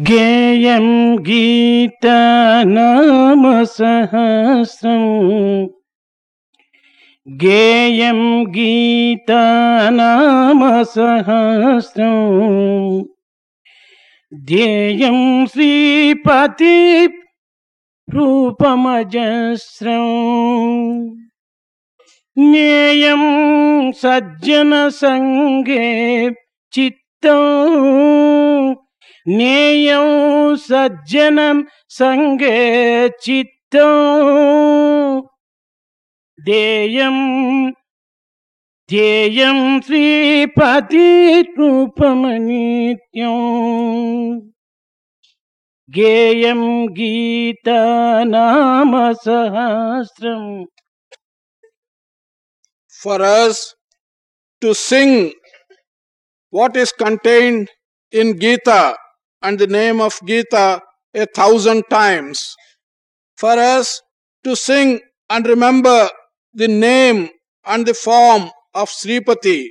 గేయం గీత నామ సహస్రం. గేయం గీత నామ సహస్రం. ధ్యేయం శ్రీపతి రూపమజస్రం. జ్ఞేయం సజ్జన సంగే చిత్తం. జ్ఞేయం సజ్జనం సంగే చిత్తం ధ్యేయం ధ్యేయం శ్రీపతి రూపమనిత్యం గేయం గీత నామ సహస్రం for us to sing what is contained in Gita and the name of Gita a thousand times. For us to sing and remember the name and the form of Sripati.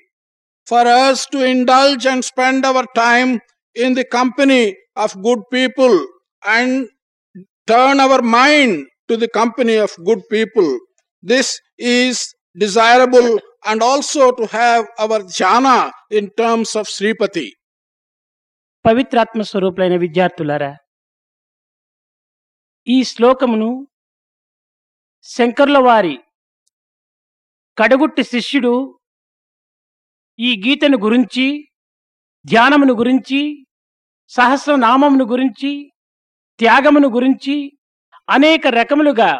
For us to indulge and spend our time in the company of good people and turn our mind to the company of good people. This is desirable and also to have our jhana in terms of Sripati. పవిత్రాత్మ స్వరూపులైన విద్యార్థులారా ఈ శ్లోకమును శంకర్ల వారి కడగుట్టి శిష్యుడు ఈ గీతను గురించి ధ్యానమును గురించి సహస్రనామమును గురించి త్యాగమును గురించి అనేక రకములుగా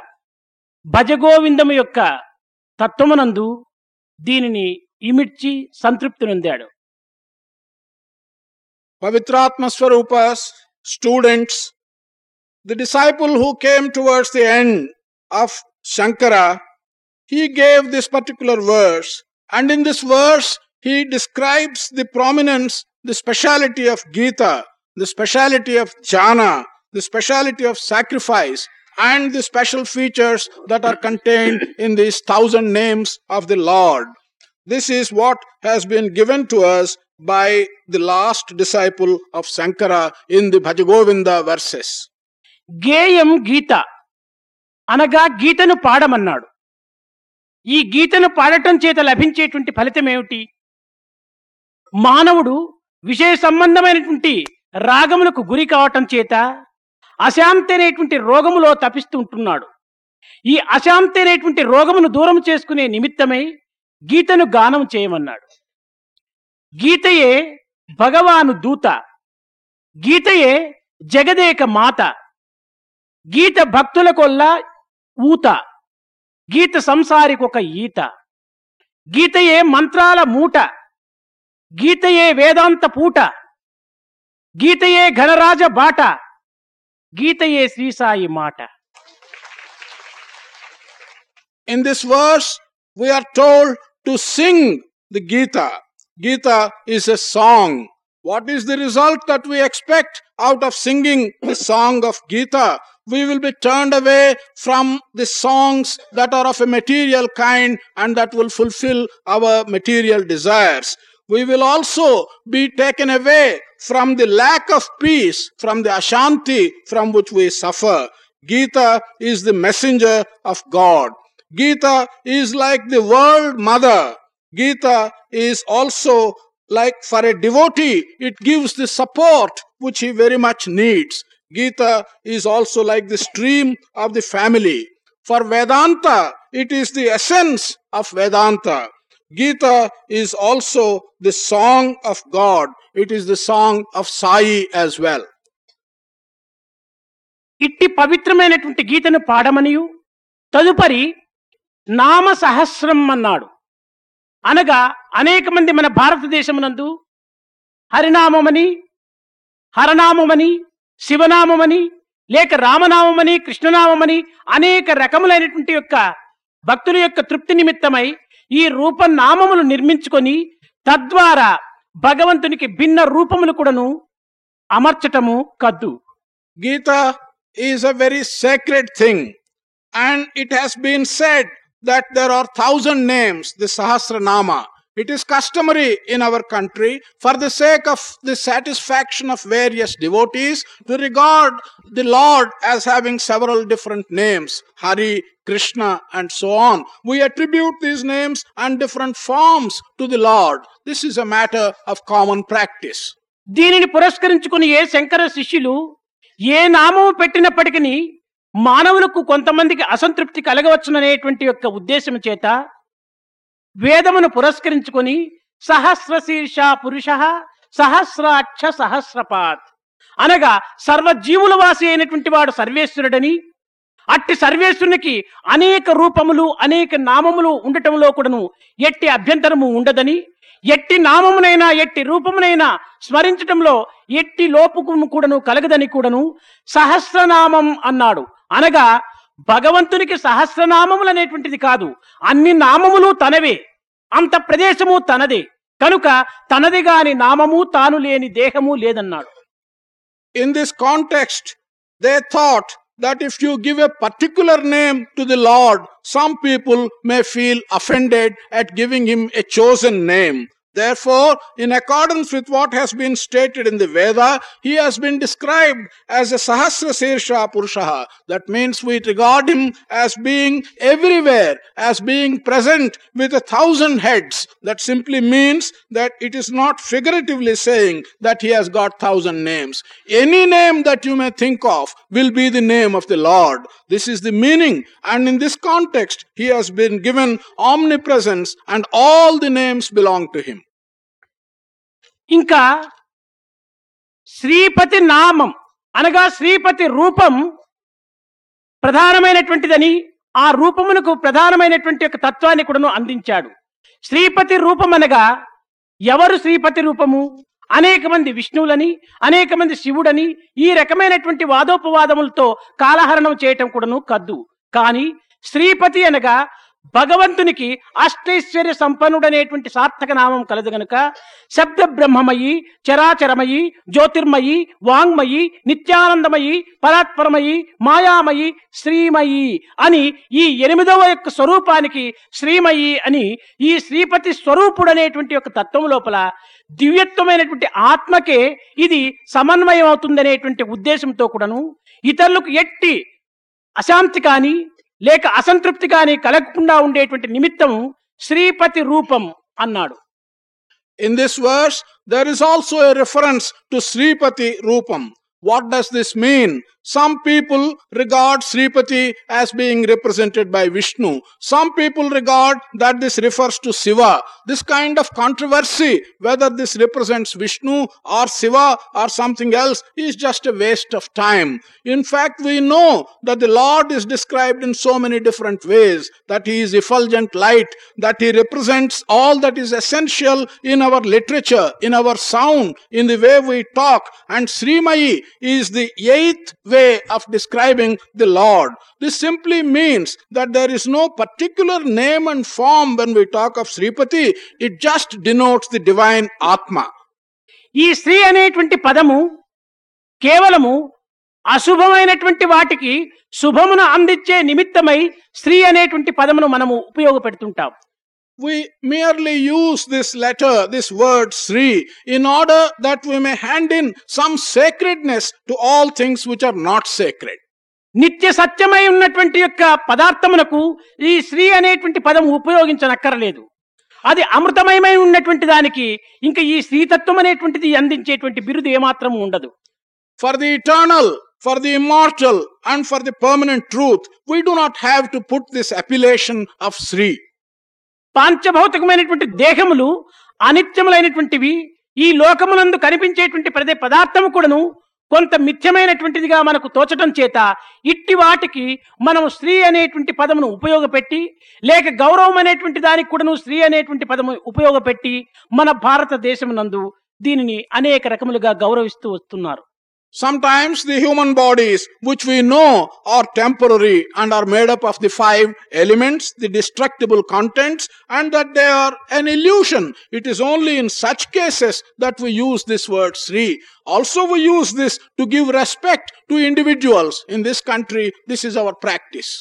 భజగోవిందము యొక్క తత్వమునందు దీనిని ఇమిడ్చి సంతృప్తి నొందాడు. Pavitratma Swarupa's students, the disciple who came towards the end of Shankara, he gave this particular verse, and in this verse, he describes the prominence, the speciality of Gita, the speciality of jhana, the speciality of sacrifice, and the special features that are contained in these thousand names of the Lord. This is what has been given to us by the last disciple of Sankara in the Bhajagovinda verses. గేయం గీత. అనగా గీతను పాడమన్నాడు. ఈ గీతను పాడటం చేత లభించేటువంటి ఫలితం ఏమిటి మానవుడు విషయ సంబంధమైనటువంటి రాగములకు గురి కావటం చేత అశాంతి అనేటువంటి రోగములో తపిస్తూ ఉంటున్నాడు. ఈ అశాంతి అనేటువంటి రోగమును దూరం చేసుకునే నిమిత్తమై గీతను గానం చేయమన్నాడు. గీతయే భగవాను దూత. గీతయే జగదేక మాత. గీత భక్తులకొల్లా ఊత. గీత సంసారికొక ఈత. గీతయే మంత్రాల మూట. గీతయే వేదాంత పూట. గీతయే ఘనరాజ బాట. గీతయే శ్రీసాయి మాట. In this verse we are told to sing the Gita. Gita is a song. What is the result that we expect out of singing the song of Gita? We will be turned away from the songs that are of a material kind and that will fulfill our material desires. We will also be taken away from the lack of peace, from the ashanti from which we suffer. Gita is the messenger of God. Gita is like the world mother. Gita is also like for a devotee, it gives the support which he very much needs. Gita is also like the stream of the family. For Vedanta, it is the essence of Vedanta. Gita is also the song of God. It is the song of Sai as well. ఇట్టి పవిత్రమైనటువంటి గీతను పాడమనియు తదుపరి నామ సహస్రం అన్నాడు అనగా అనేక మంది మన భారతదేశమునందు హరినామమని హరనామమని శివనామమని లేక రామనామమని కృష్ణనామమని అనేక రకములైనటువంటి యొక్క భక్తుల యొక్క తృప్తి నిమిత్తమై ఈ రూపనామములు నిర్మించుకొని తద్వారా భగవంతునికి భిన్న రూపములు కూడాను అమర్చటము కద్దు. Gita is a very sacred thing and it has been said that there are thousand names, the Sahasranama. It is customary in our country for the sake of the satisfaction of various devotees to regard the Lord as having several different names Hari, Krishna, and so on. We attribute these names and different forms to the Lord. This is a matter of common practice. దీనిని పురస్కరించుకుని ఏ శంకర శిష్యులు ఏ నామము పెట్టినప్పటికీ మానవులకు కొంతమందికి అసంతృప్తి కలగవచ్చుననేటువంటి యొక్క ఉద్దేశం చేత వేదమును పురస్కరించుకొని సహస్ర శీర్ష పురుష సహస్రాక్ష సహస్రపాత్. అనగా సర్వజీవుల వాసి అయినటువంటి వాడు సర్వేశ్వరుడని అట్టి సర్వేశ్వరునికి అనేక రూపములు అనేక నామములు ఉండటంలో కూడాను ఎట్టి అభ్యంతరము ఉండదని ఎట్టి నామమునైనా ఎట్టి రూపమునైనా స్మరించటంలో ఎట్టి లోపము కూడాను కలగదని కూడాను సహస్రనామం అన్నాడు. అనగా భగవంతునికి సహస్రనామములు అనేటువంటిది కాదు. అన్ని నామములు తనవే. అంత ప్రదేశము తనదే. కనుక తనది గాని నామము తాను లేని దేహము లేదన్నాడు. In this context they thought that if you give a particular name to the lord some people may feel offended at giving him a chosen name Therefore, in accordance with what has been stated in the Veda, he has been described as a Sahasra Sirsha Purusha. That means we regard him as being everywhere, as being present with a thousand heads. That simply means that it is not figuratively saying that he has got thousand names. Any name that you may think of will be the name of the Lord. This is the meaning. And in this context, he has been given omnipresence and all the names belong to him. ఇంకా శ్రీపతి నామం అనగా శ్రీపతి రూపం ప్రధానమైనటువంటిదని ఆ రూపమునకు ప్రధానమైనటువంటి యొక్క తత్వాన్ని కూడాను అందించాడు. శ్రీపతి రూపం అనగా ఎవరు శ్రీపతి రూపము? అనేక మంది విష్ణువులని అనేక మంది శివుడని ఈ రకమైనటువంటి వాదోపవాదములతో కాలహరణం చేయటం కూడాను కద్దు. కానీ శ్రీపతి అనగా భగవంతునికి అష్టైశ్వర్య సంపన్నుడనేటువంటి సార్థక నామం కలదు గనుక శబ్ద బ్రహ్మమయి చరాచరమయి జ్యోతిర్మయి వాంగ్మయి నిత్యానందమయి పరాత్పరమయి మాయామయి శ్రీమయి అని ఈ ఎనిమిదవ యొక్క స్వరూపానికి శ్రీమయి అని ఈ శ్రీపతి స్వరూపుడనేటువంటి యొక్క తత్వం లోపల దివ్యత్వమైనటువంటి ఆత్మకే ఇది సమన్వయం అవుతుందనేటువంటి ఉద్దేశంతో కూడాను ఇతరులకు ఎట్టి అశాంతి కానీ లేక అసంతృప్తి కానీ కలగకుండా ఉండేటువంటి నిమిత్తం శ్రీపతి రూపం అన్నాడు. In this verse there is also a reference to Sripati రూపం What does this mean? Some people regard Sripati as being represented by Vishnu. Some people regard that this refers to Shiva. This kind of controversy, whether this represents Vishnu or Shiva or something else, is just a waste of time. In fact, we know that the Lord is described in so many different ways that He is effulgent light, that He represents all that is essential in our literature, in our sound, in the way we talk. And Srimayi is the eighth way of describing the Lord. This simply means that there is no particular name and form when we talk of Sripati, it just denotes the divine Atma. ఈ స్త్రీ అనేటువంటి పదము కేవలము అశుభమైనటువంటి వాటికి శుభమును అందించే నిమిత్తమై స్త్రీ అనేటువంటి పదమును మనము ఉపయోగపెడుతుంటాం We merely use this letter, this word Sri, in order that we may hand in some sacredness to all things which are not sacred. నిత్య సత్యమై ఉన్నటువంటి యొక్క పదార్థమునకు ఈ స్త్రీ అనేటువంటి పదం ఉపయోగించనక్కరలేదు అది అమృతమయమై ఉన్నటువంటి దానికి ఇంకా ఈ స్త్రీతత్వం అనేటువంటిది అందించేటువంటి బిరుదు ఏమాత్రము ఉండదు For the eternal, for the immortal, and for the permanent truth, we do not have to put this appellation of Sri. పాంచభౌతికమైనటువంటి దేహములు అనిత్యములైనటువంటివి ఈ లోకమునందు కనిపించేటువంటి ప్రదే పదార్థము కూడాను కొంత మిథ్యమైనటువంటిదిగా మనకు తోచటం చేత ఇట్టి వాటికి మనం స్త్రీ అనేటువంటి పదమును ఉపయోగపెట్టి లేక గౌరవం అనేటువంటి దానికి కూడాను స్త్రీ అనేటువంటి పదము ఉపయోగపెట్టి మన భారతదేశమునందు దీనిని అనేక రకములుగా గౌరవిస్తూ వస్తున్నారు. Sometimes the human bodies, which we know are temporary and are made up of the five elements, the destructible contents, and that they are an illusion. It is only in such cases that we use this word Sri. Also, we use this to give respect to individuals. In this country, this is our practice.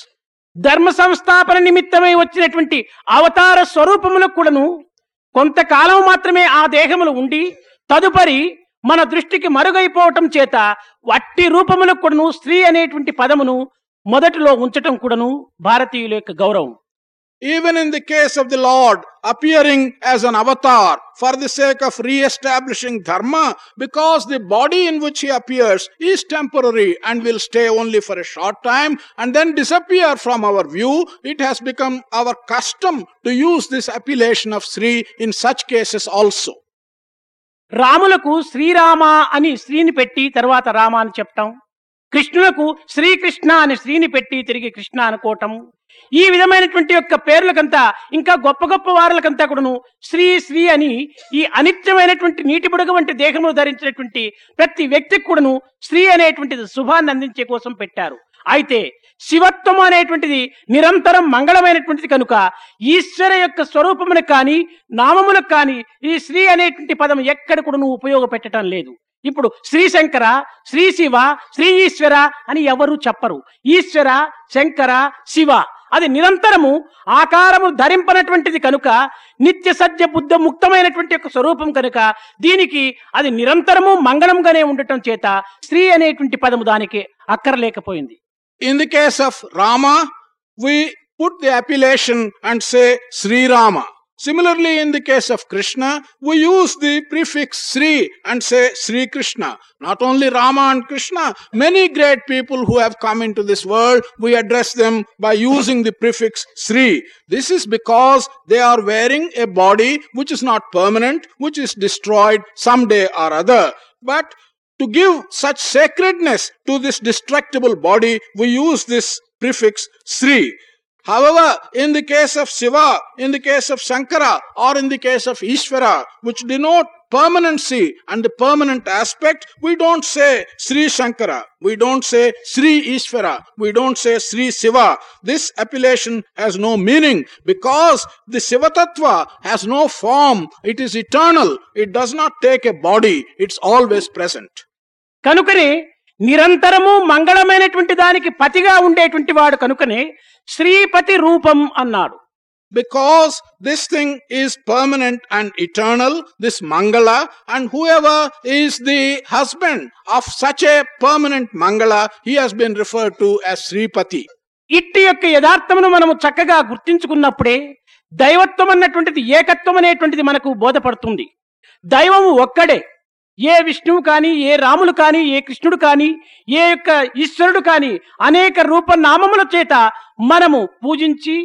ధర్మ సంస్థాపన నిమిత్తమై వచ్చినటువంటి అవతార స్వరూపములకు కూడాను కొంతకాలం మాత్రమే ఆ దేహములు ఉండి తదుపరి మన దృష్టికి మరుగైపోవటం చేత వట్టి రూపములకు కూడాను స్త్రీ అనేటువంటి పదమును మొదటిలో ఉంచటం కూడాను భారతీయుల యొక్క గౌరవం. Even in the case of the lord appearing as an avatar for the sake of reestablishing dharma because the body in which he appears is temporary and will stay only for a short time and then disappear from our view it has become our custom to use this appellation of Shri in such cases also రాములకు Shri Rama అని శ్రీని పెట్టి తర్వాత రామ అని చెప్పటం కృష్ణులకు శ్రీకృష్ణ అని శ్రీని పెట్టి తిరిగి కృష్ణ అనుకోవటం. ఈ విధమైనటువంటి యొక్క పేర్లకంతా ఇంకా గొప్ప గొప్ప వారులకంతా కూడాను శ్రీ శ్రీ అని ఈ అనిత్యమైనటువంటి నీటి బుడగ వంటి దేహమును ధరించినటువంటి ప్రతి వ్యక్తికి కూడాను శ్రీ అనేటువంటిది శుభాన్ని అందించే కోసం పెట్టారు. అయితే శివత్వం అనేటువంటిది నిరంతరం మంగళమైనటువంటిది కనుక ఈశ్వర యొక్క స్వరూపమునకు కానీ నామములకు కానీ ఈ శ్రీ అనేటువంటి పదం ఎక్కడ కూడా నువ్వు ఉపయోగపెట్టడం లేదు. ఇప్పుడు శ్రీ శంకర శ్రీ శివ శ్రీ ఈశ్వర అని ఎవరు చెప్పరు. ఈశ్వర శంకర శివ అది నిరంతరము ఆకారము ధరింపనటువంటిది కనుక నిత్య సత్య బుద్ధ ముక్తమైనటువంటి యొక్క స్వరూపం కనుక దీనికి అది నిరంతరము మంగళంగానే ఉండటం చేత శ్రీ అనేటువంటి పదము దానికి అక్కరలేకపోయింది. In the case of Rama, we put the appellation and say Sri Rama. Similarly, in the case of Krishna, we use the prefix Sri and say Sri Krishna. Not only Rama and Krishna, many great people who have come into this world, we address them by using the prefix Sri. This is because they are wearing a body which is not permanent, which is destroyed someday or other. But to give such sacredness to this destructible body, we use this prefix Sri. However, in the case of Shiva, in the case of Shankara, or in the case of Ishvara, which denote permanency and the permanent aspect, we don't say Sri Shankara, we don't say Sri Ishvara, we don't say Sri Shiva. This appellation has no meaning because the Shiva Tattva has no form, it is eternal, it does not take a body, it's always present. కనుకనే నిరంతరము మంగళమైనటువంటి దానికి పతిగా ఉండేటువంటి వాడు కనుకనే శ్రీపతి రూపం అన్నాడు because this thing is permanent and eternal, this Mangala, and whoever is the husband of such a permanent Mangala, he has been referred to as Sripati. ఇట్టి యొక్క యథార్థమును మనము చక్కగా గుర్తించుకున్నప్పుడే దైవత్వం అన్నటువంటిది ఏకత్వం అనేటువంటిది మనకు బోధపడుతుంది దైవము ఒక్కడే ఏ విష్ణువు కానీ ఏ రాములు కానీ ఏ కృష్ణుడు కానీ ఏ యొక్క ఈశ్వరుడు కానీ అనేక రూప నామముల చేత మనము పూజించి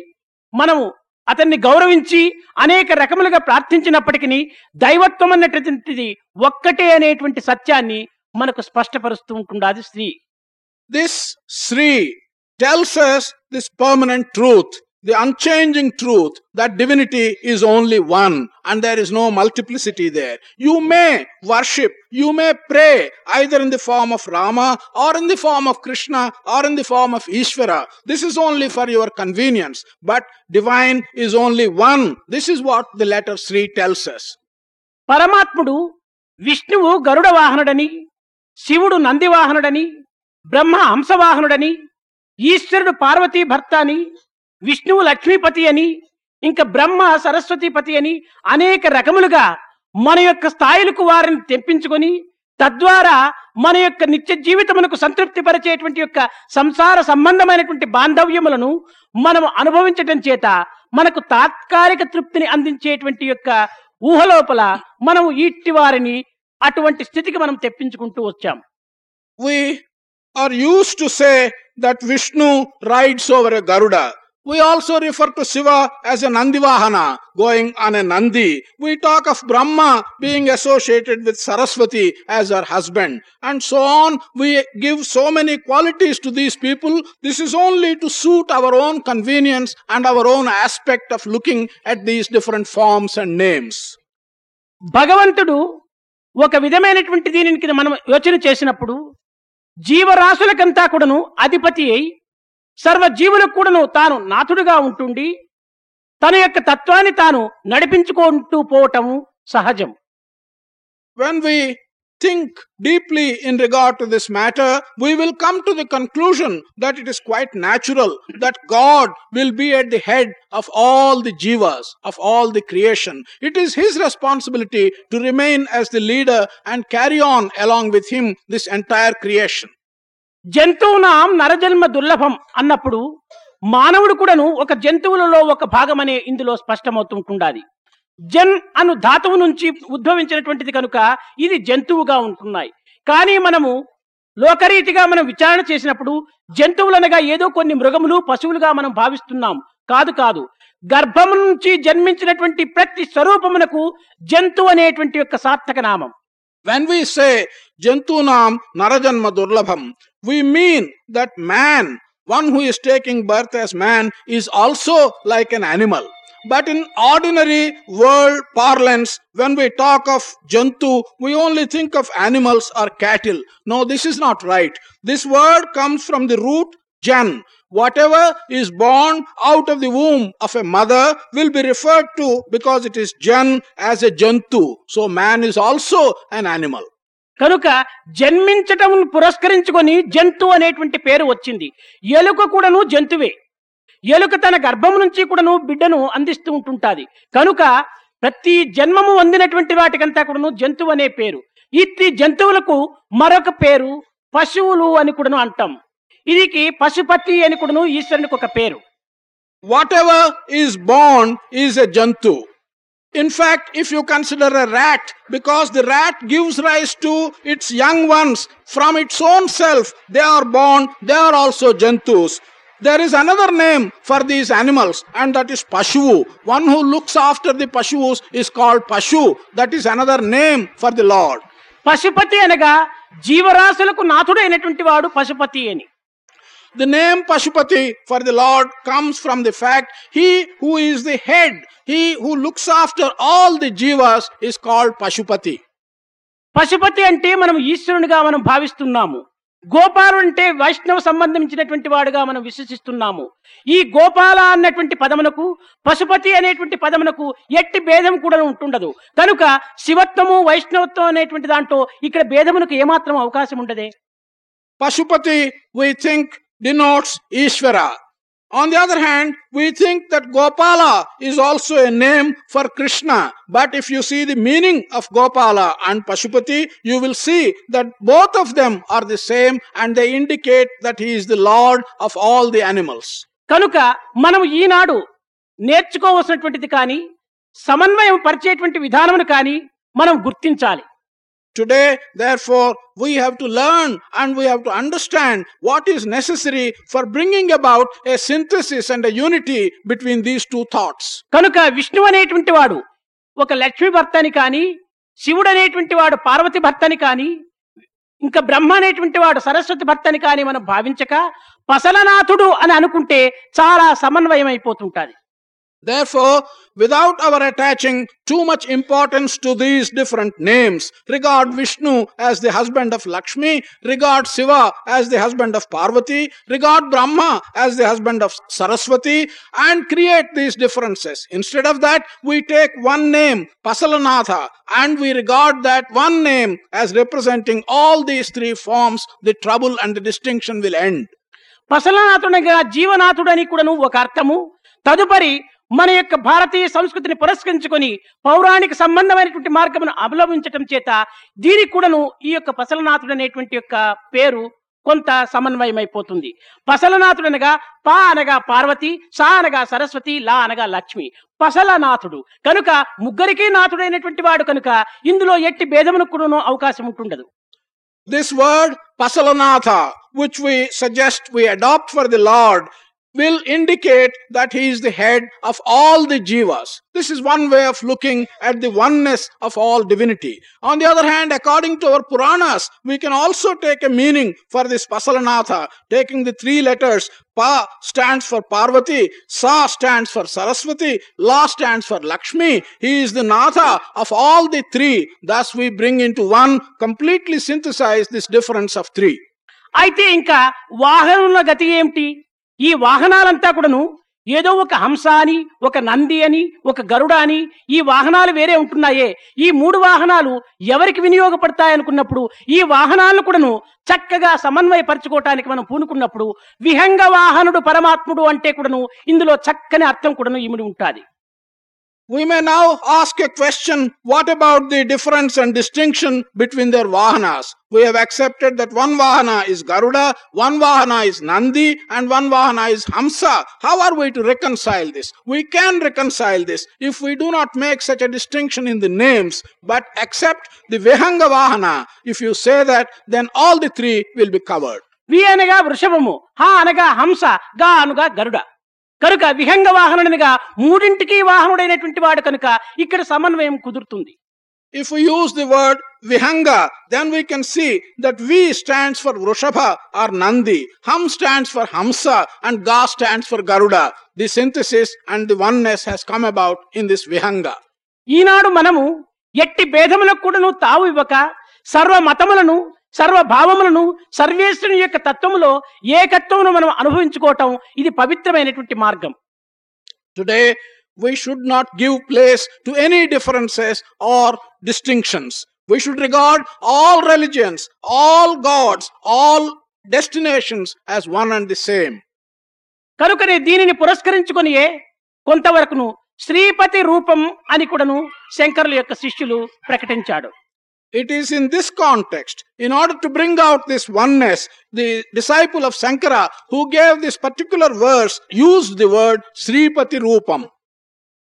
మనము అతన్ని గౌరవించి అనేక రకములుగా ప్రార్థించినప్పటికీ దైవత్వం అన్నటువంటిది ఒక్కటే అనేటువంటి సత్యాన్ని మనకు స్పష్టపరుస్తూ ఉంటుండాది స్త్రీ. This Sri tells this this truth the unchanging truth that divinity is only one and there is no multiplicity there. You may worship, you may pray either in the form of Rama or in the form of Krishna or in the form of Ishvara. This is only for your convenience, but divine is only one. This is what the letter Sri tells us. పరమాత్ముడు విష్ణువు గరుడ వాహనుడని శివుడు నంది వాహనుడని బ్రహ్మ హంసవాహనుడని ఈశ్వరుడు పార్వతీ భర్త అని విష్ణువు లక్ష్మీపతి అని ఇంకా బ్రహ్మ సరస్వతీపతి అని అనేక రకములుగా మన యొక్క స్థాయిలకు వారిని తెప్పించుకొని తద్వారా మన యొక్క నిత్య జీవితమునకు సంతృప్తి పరిచేటువంటి యొక్క సంసార సంబంధమైనటువంటి బాంధవ్యములను మనం అనుభవించటం చేత మనకు తాత్కాలిక తృప్తిని అందించేటువంటి యొక్క ఊహలోపల మనం ఇట్టి వారిని అటువంటి స్థితికి మనం తెప్పించుకుంటూ వచ్చాం. We are use to say that Vishnu rides over a We also refer to Shiva as a Nandivahana, going on a Nandi. We talk of Brahma being associated with Saraswati as her husband, and so on. We give so many qualities to these people. This is only to suit our own convenience and our own aspect of looking at these different forms and names. భగవంతుడు ఒక విధమైనటువంటి దీనికి మనం యోచన చేసినప్పుడు జీవరాశులకంతా కూడాను అధిపతి అయి సర్వ జీవులకు కూడాను తాను నాథుడుగా ఉంటుండి తన యొక్క తత్వాన్ని తాను నడిపించుకుంటూ పోవటము సహజం when we think deeply in regard to this matter, we will come to the conclusion that it is quite natural that God will be at the head of all the jivas, of all the creation. It is His responsibility to remain as the leader and carry on along with Him this entire creation. జంతువునాం నరజన్మ దుర్లభం అన్నప్పుడు మానవుడు కూడాను ఒక జంతువులలో ఒక భాగమనే ఇందులో స్పష్టమవుతుంటుండాలి జన్ అను ధాతువు నుంచి ఉద్భవించినటువంటిది కనుక ఇది జంతువుగా ఉంటున్నాయి. కానీ మనము లోకరీతిగా మనం విచారణ చేసినప్పుడు జంతువులనగా ఏదో కొన్ని మృగములు పశువులుగా మనం భావిస్తున్నాం. కాదు కాదు. గర్భం నుంచి జన్మించినటువంటి ప్రతి స్వరూపమునకు జంతువు అనేటువంటి యొక్క సార్థక నామం. వెన్ వి సే జంతువునాం నరజన్మ దుర్లభం we mean that man, one who is taking birth as man, is also like an animal. But in ordinary world parlance, when we talk of Jantu, we only think of animals or cattle. No, this is not right. This word comes from the root Jan. Whatever is born out of the womb of a mother will be referred to because it is Jan as a Jantu. So man is also an animal. కనుక జన్మించటం పురస్కరించుకొని జంతు అనేటువంటి పేరు వచ్చింది. ఎలుక కూడాను జంతువే. ఎలుక తన గర్భం నుంచి కూడాను బిడ్డను అందిస్తూ ఉంటుంటాది. కనుక ప్రతి జన్మము అందినటువంటి వాటికంతా కూడాను జంతువు అనే పేరు. ఇది జంతువులకు మరొక పేరు పశువులు అని కూడాను అంటాం. ఇదికి పశుపతి అని కూడాను ఈశ్వరునికి ఒక పేరు. Whatever is bound is a jantuvu In fact, if you consider a rat, because the rat gives rise to its young ones from its own self, they are born, they are also Jantus. There is another name for these animals, and that is Pashu. One who looks after the Pashus is called Pashu. That is another name for the Lord. Pashupati అనగా జీవరాశులకు నాథుడైనటువంటి వాడు పశుపతి అని The name Pashupati for the Lord comes from the fact he who is the head, he who looks after all the jivas is called Pashupati. Pashupati అంటే మనం ఈశ్వరునిగా మనం భావిస్తున్నాము. గోపాలు అంటే వైష్ణవ సంబంధించినటువంటి వాడుగా మనం విశ్వసిస్తున్నాము. ఈ గోపాల అన్నటువంటి పదమునకు పశుపతి అనేటువంటి పదమునకు ఎట్టి భేదం కూడా ఉంటుండదు. కనుక శివత్వము వైష్ణవత్వం అనేటువంటి దాంట్లో ఇక్కడ భేదమునకు ఏమాత్రం అవకాశం ఉండదే. Pashupati, we think, denotes Ishvara. On the other hand, we think that Gopala is also a name for Krishna. But if you see the meaning of Gopala and Pashupati, you will see that both of them are the same and they indicate that he is the Lord of all the animals. కనుక మనం ఈనాడు నేర్చుకోవలసినటువంటిది కానీ సమన్వయం పరిచేటువంటి విధానమును కానీ మనం గుర్తించాలి Today, therefore, we have to learn and we have to understand what is necessary for bringing about a synthesis and a unity between these two thoughts. కనుక విష్ణు అనేటువంటి వాడు ఒక లక్ష్మి భర్తని కానీ శివుడు అనేటువంటి వాడు పార్వతి భర్తని కానీ ఇంకా బ్రహ్మ అనేటువంటి వాడు సరస్వతి భర్తని కానీ మనం భావించక పసలనాథుడు అని అనుకుంటే చాలా సమన్వయం అయిపోతుంటాది Therefore, without our attaching too much importance to these different names, regard Vishnu as the husband of Lakshmi, regard Shiva as the husband of Parvati, regard Brahma as the husband of Saraswati, and create these differences. Instead of that, we take one name, Pasalanatha, and we regard that one name as representing all these three forms, the trouble and the distinction will end. పసలనాథునిగా జీవనాథుడు అని కూడాను ఒక అర్థము తదుపరి మన యొక్క భారతీయ సంస్కృతిని పురస్కరించుకొని పౌరాణిక సంబంధమైనటువంటి మార్గమును అవలంబించటం చేత దీనికి కూడాను ఈ యొక్క పసలనాథుడు అనేటువంటి యొక్క పేరు కొంత సమన్వయం అయిపోతుంది పసలనాథుడు అనగా పా అనగా పార్వతి సా అనగా సరస్వతి లా అనగా లక్ష్మి. పసలనాథుడు. కనుక ముగ్గురికి నాథుడైనటువంటి వాడు కనుక ఇందులో ఎట్టి భేదమును కూడాను అవకాశం ఉంటుండదు. This word పసలనాథ which we suggest we adopt for the Lord, will indicate that he is the head of all the jivas. This is one way of looking at the oneness of all divinity. On the other hand, according to our Puranas, we can also take a meaning for this Pasalanatha, taking the three letters. Pa stands for Parvati, Sa stands for Saraswati, La stands for Lakshmi. He is the Natha of all the three. Thus, we bring into one, completely synthesize this difference of three. అయితే ఇంకా వాహనముల గతి ఏమిటి ఈ వాహనాలంతా కూడాను ఏదో ఒక హంస అని ఒక నంది అని ఒక గరుడ అని ఈ వాహనాలు వేరే ఉంటున్నాయే. ఈ మూడు వాహనాలు ఎవరికి వినియోగపడతాయనుకున్నప్పుడు ఈ వాహనాలను కూడాను చక్కగా సమన్వయపరచుకోవటానికి మనం పూనుకున్నప్పుడు విహంగ వాహనుడు పరమాత్ముడు అంటే కూడాను ఇందులో చక్కని అర్థం కూడాను ఇమిడి ఉంటుంది. We may now ask a question what about the difference and distinction between their vahanas? We have accepted that one vahana is Garuda, one vahana is Nandi, and one vahana is Hamsa. How are we to reconcile this? We can reconcile this if we do not make such a distinction in the names but accept the Vihanga vahana. If you say that, then all the three will be covered. వి అనగా వృషభము హ అనగా హంస గా అనుగా గరుడ కనుక విహంగ వాహనుడనిగా మూడింటికి వాహనుడైనటువంటి వాడు కనుక ఇక్కడ సమన్వయం కుదురుతుంది If we use the word Vihanga, then we can see that V stands for Vrushabha or Nandi, Ham stands for Hamsa, and Ga stands for Garuda. The synthesis and the oneness has come about in this Vihanga. ఈనాడు మనము ఎట్టి భేదములకు కూడాను తావు ఇవ్వక సర్వ మతములను సర్వ భావములను సర్వేశ్వరుని యొక్క తత్వములో ఏకత్వమును మనం అనుభవించుకోవటం ఇది పవిత్రమైనటువంటి మార్గం Today, we should not give place to any differences or distinctions. We should regard all religions, all gods, all destinations as one and the same. కనుకనే దీనిని పురస్కరించుకొనియే కొంతవరకును శ్రీపతి రూపం అని కూడాను శంకరుల యొక్క శిష్యులు ప్రకటించాడు It is in this context, in order to bring out this oneness, the disciple of Sankara who gave this particular verse used the word Sripati Rupam.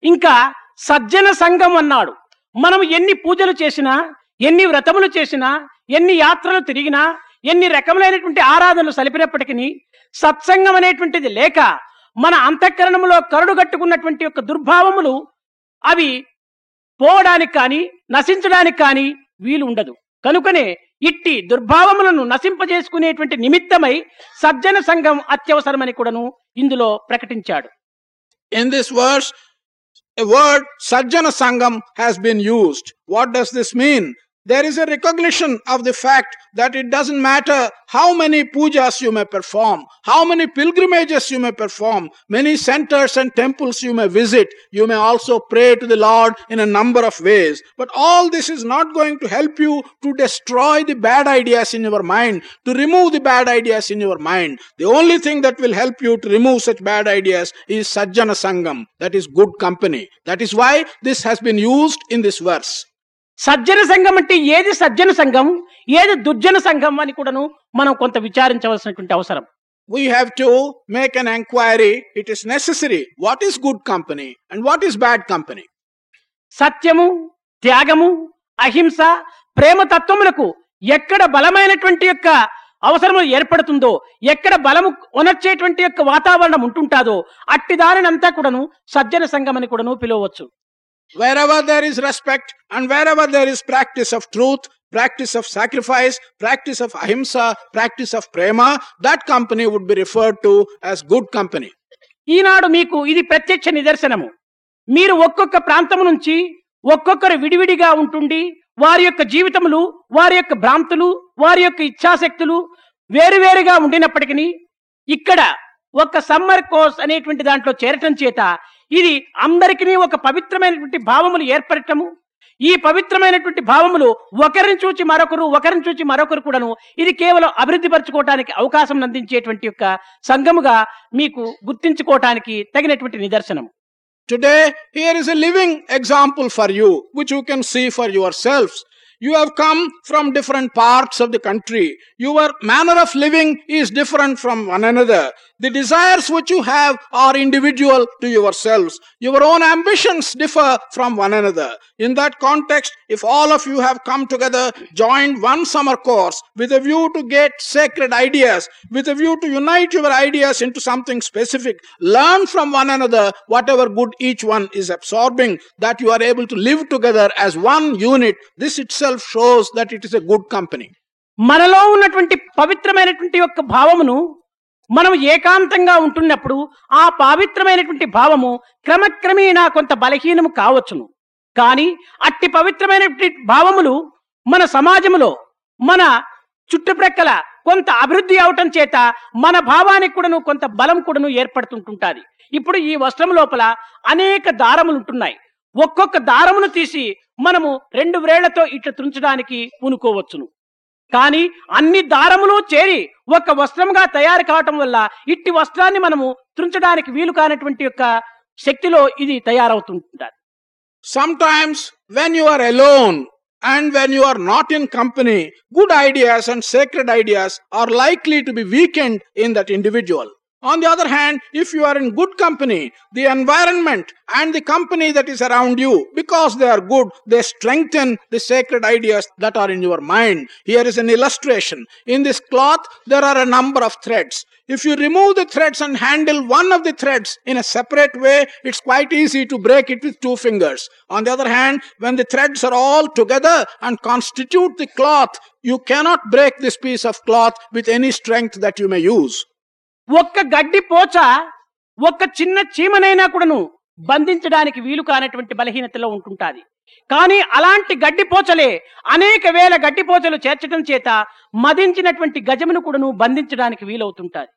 ఇంకా సజ్జన సంఘం అన్నాడు మనం ఎన్ని పూజలు చేసినా ఎన్ని వ్రతములు చేసినా ఎన్ని యాత్రలు తిరిగినా ఎన్ని రకములైనటువంటి ఆరాధనలు సలిపినప్పటికీ సత్సంగం అనేటువంటిది లేక మన అంతఃకరణములో కరుడు కట్టుకున్నటువంటి యొక్క దుర్భావములు అవి పోవడానికి కానీ నశించడానికి కానీ వీలు ఉండదు కనుకనే ఇట్టి దుర్భావములను నశింపజేసుకునేటువంటి నిమిత్తమై సజ్జన సంఘం అత్యవసరమని కూడాను ఇందులో ప్రకటించాడు. In this verse, word sajjana sangham has been used what does this mean? There is a recognition of the fact that it doesn't matter how many pujas you may perform, how many pilgrimages you may perform, many centers and temples you may visit. You may also pray to the Lord in a number of ways. But all this is not going to help you to destroy the bad ideas in your mind, to remove the bad ideas in your mind. The only thing that will help you to remove such bad ideas is Sajjana Sangam, that is good company. That is why this has been used in this verse. సజ్జన సంఘం అంటే ఏది సజ్జన సంఘం ఏది దుర్జన సంఘం అని కూడాను మనం కొంత విచారించవలసినటువంటి అవసరం We have to make an inquiry. It is necessary. What is good company and what is bad company? సత్యము త్యాగము అహింస ప్రేమ తత్వములకు ఎక్కడ బలమైనటువంటి యొక్క అవసరము ఏర్పడుతుందో ఎక్కడ బలము ఉనర్చేటువంటి యొక్క వాతావరణం ఉంటుంటాదో అట్టి దానినంతా కూడాను సజ్జన సంఘం అని కూడాను పిలవచ్చు Wherever there is respect and wherever there is practice of truth, practice of sacrifice, practice of ahimsa, practice of prema, that company would be referred to as good company. ఈనాడు మీకు ఇది ప్రత్యక్ష నిదర్శనము మీరు ఒక్కొక్క ప్రాంతం నుంచి ఒక్కొక్కరు విడివిడిగా ఉంటుండి వారి యొక్క జీవితములు వారి యొక్క భ్రాంతులు వారి యొక్క ఇచ్ఛాశక్తులు వేరువేరుగా ఉండినప్పటికీ ఇక్కడ ఒక సమ్మర్ కోర్స్ అనేటువంటి దాంట్లో చేరటం చేత ఇది అందరికీ ఒక పవిత్రమైనటువంటి భావములు ఏర్పడటము. ఈ పవిత్రమైనటువంటి భావములు ఒకరిని చూచి మరొకరు ఒకరిని చూచి మరొకరు కూడాను ఇది కేవలం అభివృద్ధి పరచుకోవడానికి అవకాశం అందించేటువంటి యొక్క సంఘముగా మీకు గుర్తించుకోవటానికి తగినటువంటి నిదర్శనం. Today here is living example for you which you can see for yourself you uh come from different parts of the country your manner of living is different from one another The desires which you have are individual to yourselves. Your own ambitions differ from one another. In that context, if all of you have come together, joined one summer course with a view to get sacred ideas, with a view to unite your ideas into something specific, learn from one another whatever good each one is absorbing, that you are able to live together as one unit. This itself shows that it is a good company. మనలో ఉన్నటువంటి పవిత్రమైనటువంటి యొక్క భావమును మనం ఏకాంతంగా ఉంటున్నప్పుడు ఆ పవిత్రమైనటువంటి భావము క్రమక్రమేణా కొంత బలహీనము కావచ్చును. కానీ అట్టి పవిత్రమైనటువంటి భావములు మన సమాజములో మన చుట్టుప్రక్కల కొంత అభివృద్ధి అవటం చేత మన భావానికి కూడాను కొంత బలం కూడాను ఏర్పడుతుంటుంటుంది. ఇప్పుడు ఈ వస్త్రం లోపల అనేక దారములు ఉంటున్నాయి ఒక్కొక్క దారమును తీసి మనము రెండు వ్రేళ్ళతో ఇట్లా తుంచడానికి పూనుకోవచ్చును. కానీ అన్ని దారములు చేరి ఒక వస్త్రంగా తయారు కావటం వల్ల ఇట్టి వస్త్రాన్ని మనము తృంచడానికి వీలు కానటువంటి యొక్క శక్తిలో ఇది తయారవుతుంటుంది sometimes when you are alone and when you are not in company good ideas and sacred ideas are likely to be weakened in that individual On the other hand, if you are in good company, the environment and the company that is around you, because they are good, they strengthen the sacred ideas that are in your mind. Here is an illustration. In this cloth, there are a number of threads. If you remove the threads and handle one of the threads in a separate way, it's quite easy to break it with two fingers. On the other hand, when the threads are all together and constitute the cloth, you cannot break this piece of cloth with any strength that you may use. ఒక్క గడ్డి పోచ ఒక్క చిన్న చీమనైనా కూడాను బంధించడానికి వీలు కానటువంటి బలహీనతలో ఉంటుంటుంది. కానీ అలాంటి గడ్డిపోచలే అనేక వేల గడ్డిపోచలు చేర్చడం చేత మదించినటువంటి గజమును కూడాను బంధించడానికి వీలవుతుంటుంది.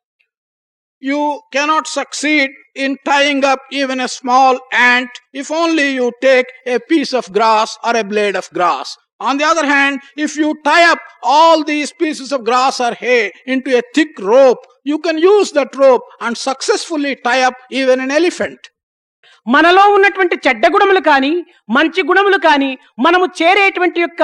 You cannot succeed in tying up even a small and if only you take a piece of grass or a blade of grass on the other hand if you tie up all these pieces of grass or hay into a thick rope you can use that rope and successfully tie up even an elephant మనలో ఉన్నటువంటి చెడ్డ గుణములు కానీ మంచి గుణములు కానీ మనము చేరేటువంటి యొక్క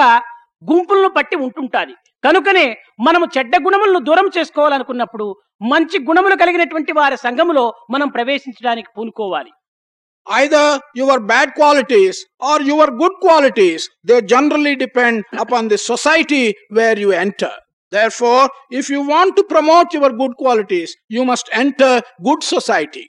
గుంపులను బట్టి ఉంటుంటుంది. కనుకనే మనము చెడ్డ గుణములను దూరం చేసుకోవాలనుకున్నప్పుడు మంచి గుణములు కలిగినటువంటి వారి సంఘములో మనం ప్రవేశించడానికి పూనుకోవాలి. Either your bad qualities or your good qualities, they generally depend upon the society where you enter Therefore, if you want to promote your good qualities, you must enter good society.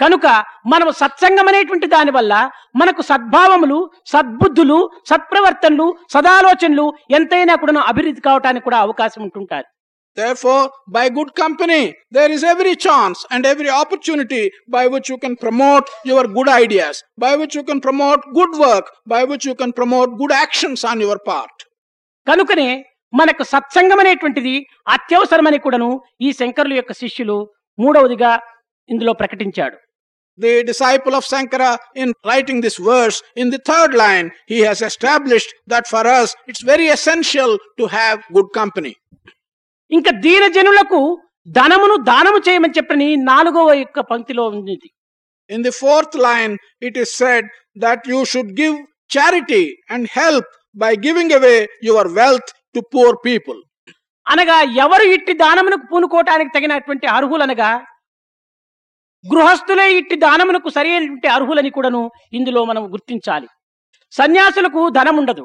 కనుక మనము సత్సంగం అనేటువంటి దాని వల్ల మనకు సద్భావములు సద్బుద్ధులు సత్ప్రవర్తనలు సదాలోచనలు ఎంతైనా కూడా అభివృద్ధి కావటానికి కూడా అవకాశం ఉంటుంటారు Therefore, by good company, there is every chance and every opportunity by which you can promote your good ideas, by which you can promote good work, by which you can promote good actions on your part. కనుకనే మనకు సత్సంగం అనేటువంటిది అత్యవసరమని కూడాను ఈ శంకరుల యొక్క శిష్యులు మూడవదిగా ఇందులో ప్రకటించాడు The disciple of Sankara, in writing this verse, in the third line, he has established that for us it's very essential to have good company. ఇంకా దీన జనులకు ధనమును దానము చేయమని చెప్పని నాలుగవ యొక్క పంక్తిలో ఉంది In the fourth line, it is said that you should give charity and help by giving away your wealth to poor people అనగా ఎవరు ఇట్టి దానమునకు పూనుకోవటానికి తగినటువంటి అర్హులనగా గృహస్థులే ఇట్టి దానమునకు సరైనటువంటి అర్హులని కూడాను ఇందులో మనం గుర్తించాలి. సన్యాసులకు ధనం ఉండదు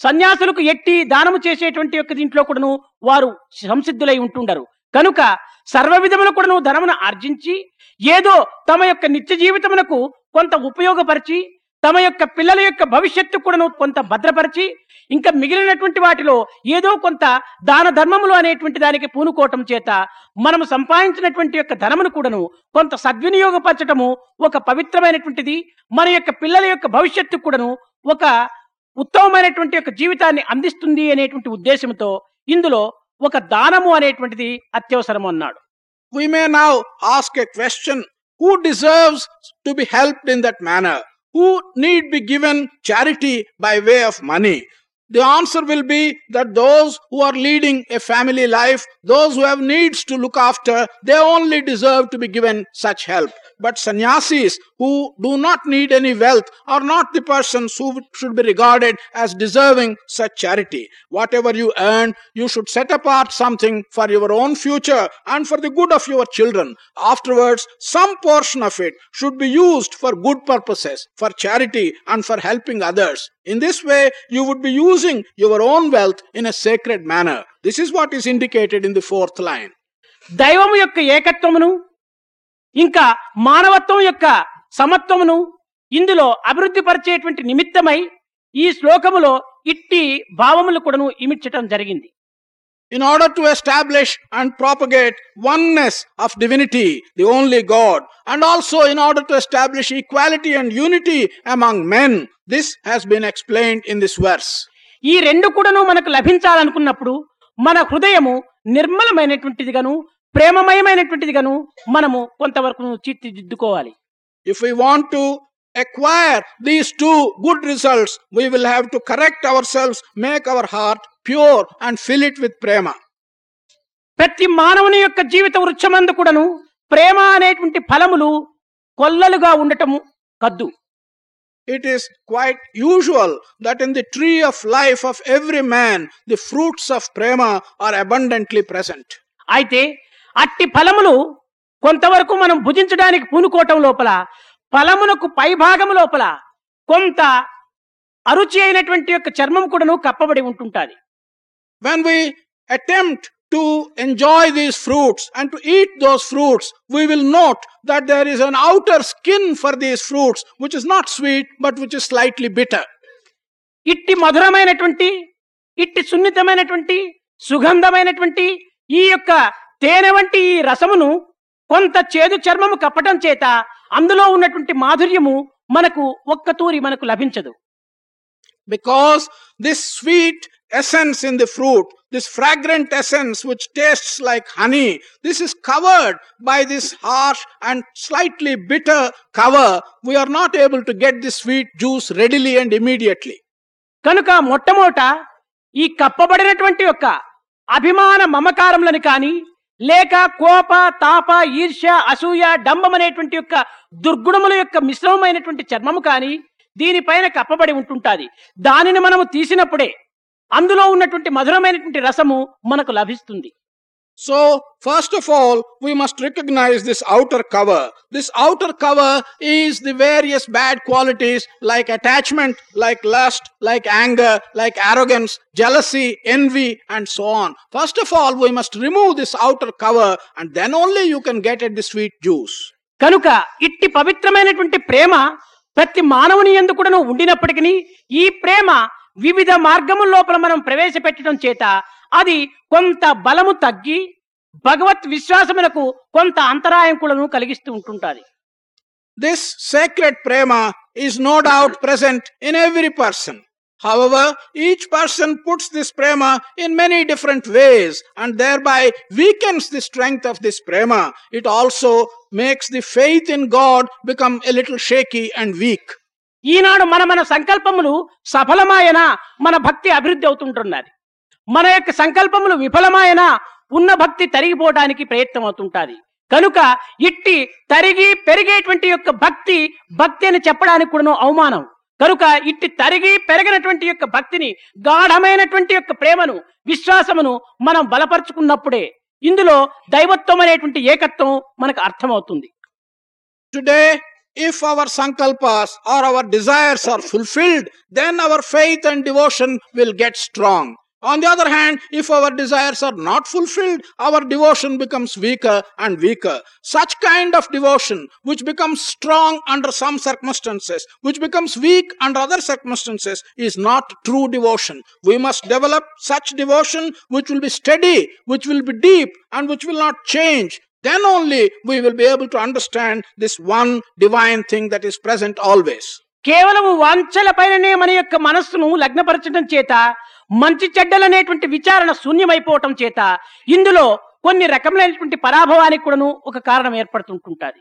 సన్యాసులకు ఎట్టి దానము చేసేటువంటి యొక్క దీంట్లో కూడాను వారు సంసిద్ధులై ఉంటుండరు. కనుక సర్వ విధములు కూడాను ధనమును ఆర్జించి ఏదో తమ యొక్క నిత్య జీవితమునకు కొంత ఉపయోగపరిచి తమ యొక్క పిల్లల యొక్క భవిష్యత్తు కూడాను కొంత భద్రపరిచి ఇంకా మిగిలినటువంటి వాటిలో ఏదో కొంత దాన ధర్మములు అనేటువంటి దానికి పూనుకోవటం చేత మనము సంపాదించినటువంటి యొక్క ధనమును కూడాను కొంత సద్వినియోగపరచటము ఒక పవిత్రమైనటువంటిది మన యొక్క పిల్లల యొక్క భవిష్యత్తు కూడాను ఒక ఉత్తమమైనటువంటి యొక్క జీవితాన్ని అందిస్తుంది అనేటువంటి ఉద్దేశంతో ఇందులో ఒక దానము అనేటువంటిది అత్యవసరం అన్నాడు We may now ask a question who deserves to be helped in that manner? Who need be given charity by way of money? The answer will be that those who are leading a family life, those who have needs to look after, they only deserve to be given such help. But sannyasis who do not need any wealth are not the persons who should be regarded as deserving such charity. Whatever you earn, you should set apart something for your own future and for the good of your children. Afterwards, some portion of it should be used for good purposes, for charity and for helping others. In this way, you would be using your own wealth in a sacred manner. This is what is indicated in the fourth line. దైవము యొక్క ఏకత్వమును ఇంకా మానవత్వం యొక్క సమత్వమును ఇందులో అభివృద్ధి పరిచేటువంటి నిమిత్తమై ఈ శ్లోకములో ఇట్టి భావములు కూడాను ఇమిడ్చటం జరిగింది in order to establish and propagate oneness of divinity, the only God, and also in order to establish equality and unity among men. This has been explained in this verse. ఈ రెండు కూడాను మనకు లభించాలనుకున్నప్పుడు మన హృదయము నిర్మలమైనటువంటిది గను ప్రేమమయమైనటువంటిది గను మనము కొంతవరకు తీర్చిదిద్దుకోవాలి. If you want to acquire these good results results will will to correct our ourselves make our heart pure and fill it with prema ప్రతి మానవుని యొక్క జీవిత వృక్షమందు కూడాను ప్రేమ అనేటువంటి ఫలములు కొల్లలుగా ఉండటము కద్దు. It is quite usual that in the tree of life of every man, the fruits of prema are abundantly present. అయితే అట్టి ఫలములు కొంతవరకు మనం భుజించడానికి పూనుకోవటం లోపల ఫలమునకు పైభాగము లోపల కొంత అరుచి అయినటువంటి యొక్క చర్మం కూడాను కప్పబడి ఉంటుంటాది When we attempt to enjoy these fruits and to eat those fruits, we will note that there is an outer skin for these fruits which is not sweet but which is slightly bitter. ఇట్టి మధురమైనటువంటి ఇట్టి సున్నితమైనటువంటి సుగంధమైనటువంటి ఈ యొక్క తేనె వంటి ఈ రసమును కొంత చేదు చర్మము కప్పటం చేత అందులో ఉన్నటువంటి మాధుర్యము మనకు ఒక్క తూరి మనకు లభించదు Because this sweet essence in the fruit, this fragrant essence which tastes like honey, this is covered by this harsh and slightly bitter cover. We are not able to get the sweet juice readily and immediately. కనుక మొట్టమొదట ఈ కప్పబడినటువంటి యొక్క అభిమాన మమకారములను కాని లేక కోప తాప ఈర్ష్య అసూయ డంబం అనేటువంటి యొక్క దుర్గుణముల యొక్క మిశ్రమమైనటువంటి చర్మము కానీ దీనిపైన కప్పబడి ఉంటుంటుంది దానిని మనము తీసినప్పుడే అందులో ఉన్నటువంటి మధురమైనటువంటి రసము మనకు లభిస్తుంది So, first of all, we must recognize this outer cover. This outer cover is the various bad qualities like attachment, like lust, like anger, like arrogance, jealousy, envy, and so on. First of all, we must remove this outer cover, and then only you can get at the sweet juice. కనుక ఇట్టి పవిత్రమైనటువంటి ప్రేమ ప్రతి మానవుని ఎందు కూడాను ఉండినప్పటికీ ఈ ప్రేమ వివిధ మార్గము లోపల మనం ప్రవేశపెట్టడం చేత అది కొంత బలము తగ్గి భగవత్ విశ్వాసమునకు కొంత అంతరాయం కూడా కలిగిస్తూ ఉంటుంటది. This sacred prema is no doubt present in every person however each person puts this prema in many different ways and thereby weakens the strength of this prema it also makes the faith in God become a little shaky and weak ఈనాడు మన మన సంకల్పములు సఫలమాయన మన భక్తి అభివృద్ధి అవుతుంటున్నది. మన యొక్క సంకల్పములు విఫలమాయన ఉన్న భక్తి తరిగిపోవడానికి ప్రయత్నం అవుతుంటుంది. కనుక ఇట్టి తరిగి పెరిగేటువంటి యొక్క భక్తి భక్తి అని చెప్పడానికి కూడాను అవమానం. కనుక ఇట్టి తరిగి పెరగినటువంటి యొక్క భక్తిని గాఢమైనటువంటి యొక్క ప్రేమను విశ్వాసమును మనం బలపరుచుకున్నప్పుడే ఇందులో దైవత్వం అనేటువంటి ఏకత్వం మనకు అర్థమవుతుంది. Today if our sankalpas or our desires are fulfilled, then our faith and devotion will get strong. On the other hand, if our desires are not fulfilled, our devotion becomes weaker and weaker. Such kind of devotion, which becomes strong under some circumstances, which becomes weak under other circumstances, is not true devotion. We must develop such devotion which will be steady, which will be deep, and which will not change. Then only we will be able to understand this one divine thing that is present always. కేవలము వాంఛల పైననే మన యొక్క మనస్సును లగ్నపరచడం చేత మంచి చెడ్డలనేటువంటి విచారణ శూన్యమైపోవటం చేత ఇందులో కొన్ని రకములైనటువంటి పరాభవానికి కూడాను ఒక కారణం ఏర్పడుతుంటుంటుంది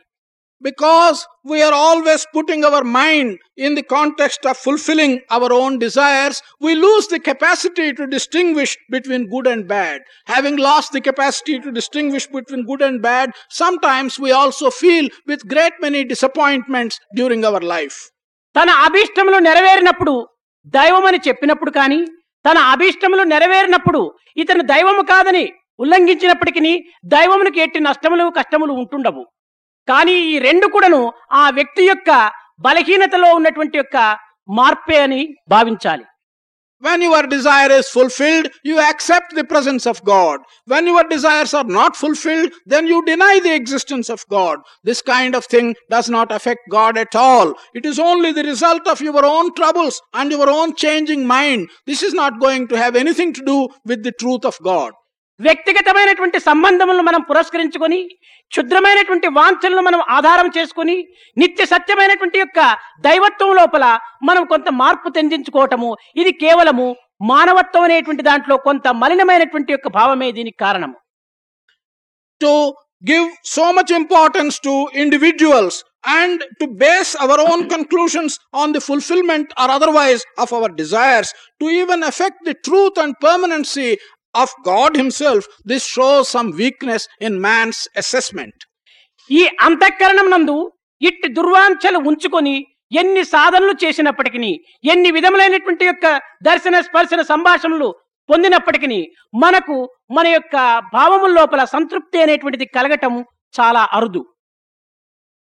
Because we are always putting our mind in the context of fulfilling our own desires, we lose the capacity to distinguish between good and bad. Having lost the capacity to distinguish between good and bad, sometimes we also feel with great many disappointments during our life. తన అభీష్టములు నెరవేరినప్పుడు దైవమని చెప్పినప్పుడు కానీ తన అభీష్టములు నెరవేరినప్పుడు ఇతను దైవము కాదని ఉల్లంఘించినప్పటికీ దైవమునికి ఎట్టి నష్టములు కష్టములు ఉంటుండవు కానీ ఈ రెండు కూడాను ఆ వ్యక్తి యొక్క బలహీనతలో ఉన్నటువంటి యొక్క మార్పే అని భావించాలి When your desire is fulfilled, you accept the presence of God. When your desires are not fulfilled, then you deny the existence of God. This kind of thing does not affect God at all. It is only the result of your own troubles and your own changing mind. This is not going to have anything to do with the truth of God. వ్యక్తిగతమైనటువంటి సంబంధములను మనం పురస్కరించుకొని క్షుద్రమైనటువంటి వాంఛలను మనం ఆధారం చేసుకుని నిత్య సత్యమైనటువంటి యొక్క దైవత్వం లోపల మనం కొంత మార్పు తెంజించుకోవటము ఇది కేవలము మానవత్వం అనేటువంటి దాంట్లో కొంత మలినమైనటువంటి యొక్క భావమే దీనికి కారణము. To give so much importance to individuals and to base our own conclusions on the fulfilment or otherwise of our desires to even effect the truth and permanency of God Himself, this shows some weakness in man's assessment. ఈ అంతఃకరణం నందు ఇట్టి దుర్వాంఛలు ఉంచుకొని ఎన్ని సాధనలు చేసినప్పటికీ ఎన్ని విధములైనటువంటి యొక్క దర్శన స్పర్శన సంభాషణలు పొందినప్పటికీ మనకు మన యొక్క భావముల లోపల సంతృప్తి అనేటువంటిది కలగటం చాలా అరుదు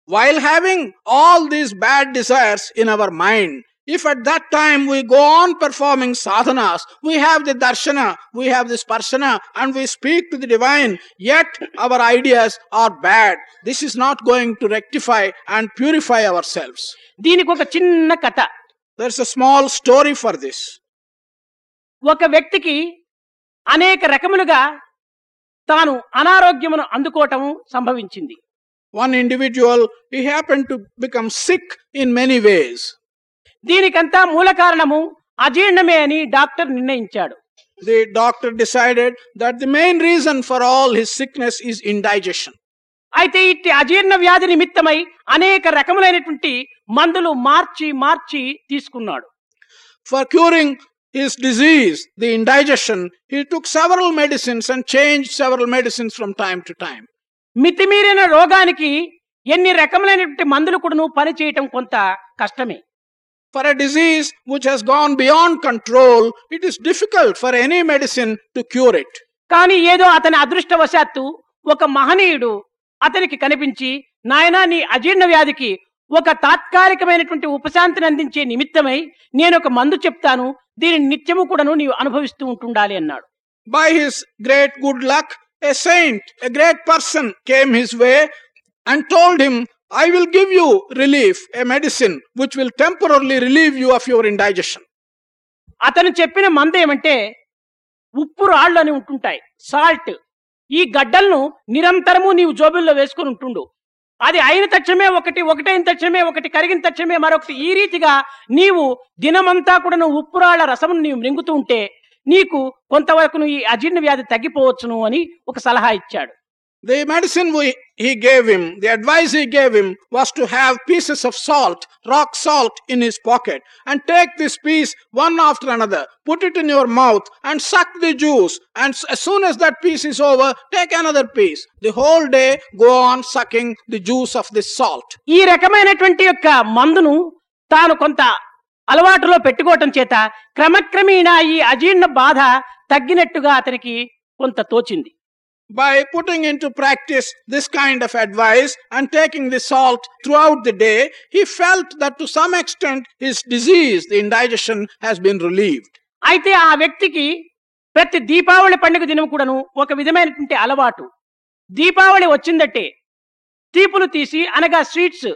While having all these bad desires in our mind, if at that time we go on performing sadhanas, we have the darshana, we have the sparshana, and we speak to the divine, yet our ideas are bad. This is not going to rectify and purify ourselves. దీనికి ఒక చిన్న కథ There's a small story for this. ఒక వ్యక్తికి అనేక రకములుగా తాను అనారోగ్యమును అందుకోవటం సంభవించింది One individual, he happened to become sick in many ways. దీనికంతా మూల కారణము అజీర్ణమే అని doctor నిర్ణయించాడు The doctor decided that the main reason for all his sickness is indigestion. అయితే ఇట్టి అజీర్ణ వ్యాధి నిమిత్తమై అనేక రకములైనటువంటి మందులు మార్చి మార్చి తీసుకున్నాడు For curing his disease, the indigestion, he took several medicines and changed several medicines from time to time. మితిమీరిన రోగానికి ఎన్ని రకములైనటువంటి మందులు కూడాను పనిచేయటం కొంత కష్టమే For a disease which has gone beyond control, it is difficult for any medicine to cure it. కానీ ఏదో అతని అదృష్టవశాత్తు ఒక మహనీయుడు అతనికి కనిపించి నాయనా నీ అజీర్ణ వ్యాధికి ఒక తాత్కాలికమైనటువంటి ఉపశాంతిని అందించే నిమిత్తమై నేను ఒక మందు చెప్తాను దీనిని నిత్యము కూడాను నీవు అనుభవిస్తూ ఉంటుండాలి అన్నాడు By his great good luck, a saint, a great person came his way and told him, I will give you relief, a medicine which will temporarily relieve you of your indigestion. అతను చెప్పిన మంద ఏమంటే ఉప్పు రాళ్ళు అని ఉంటుంటాయి salt. ఈ గడ్డలను నిరంతరము నీవు జోబుల్లో వేసుకుని ఉంటుండు. అది అయిన తక్షణమే ఒకటి ఒకటైన తక్షణమే ఒకటి కరిగిన తక్షణమే మరొకటి. ఈ రీతిగా నీవు దినమంతా కూడా నువ్వు ఉప్పురాళ్ళ రసమును నీవు మింగుతూ ఉంటే నీకు కొంతవరకు నువ్వు ఈ అజీర్ణ వ్యాధి తగ్గిపోవచ్చును అని ఒక సలహా ఇచ్చాడు. The medicine we, he gave him, the advice he gave him was to have pieces of salt, rock salt in his pocket, and take this piece one after another, put it in your mouth, and suck the juice. And as soon as that piece is over, take another piece. The whole day, go on sucking the juice of this salt. ఈ రకమైనటువంటి యొక్క మందును తాను కొంత అలవాటులో పెట్టుకోవటం చేత క్రమక్రమేణా ఈ అజీర్ణ బాధ తగ్గినట్టుగా అతనికి కొంత తోచింది By putting into practice this kind of advice and taking the salt throughout the day, he felt that to some extent his disease, the indigestion, has been relieved. అయితే ఆ వ్యక్తికి ప్రతి దీపావళి పండుగ దినం కూడాను ఒక విధమైనటువంటి అలవాటు దీపావళి వచ్చిందట్టే తీపులు తీసి అనగా స్వీట్స్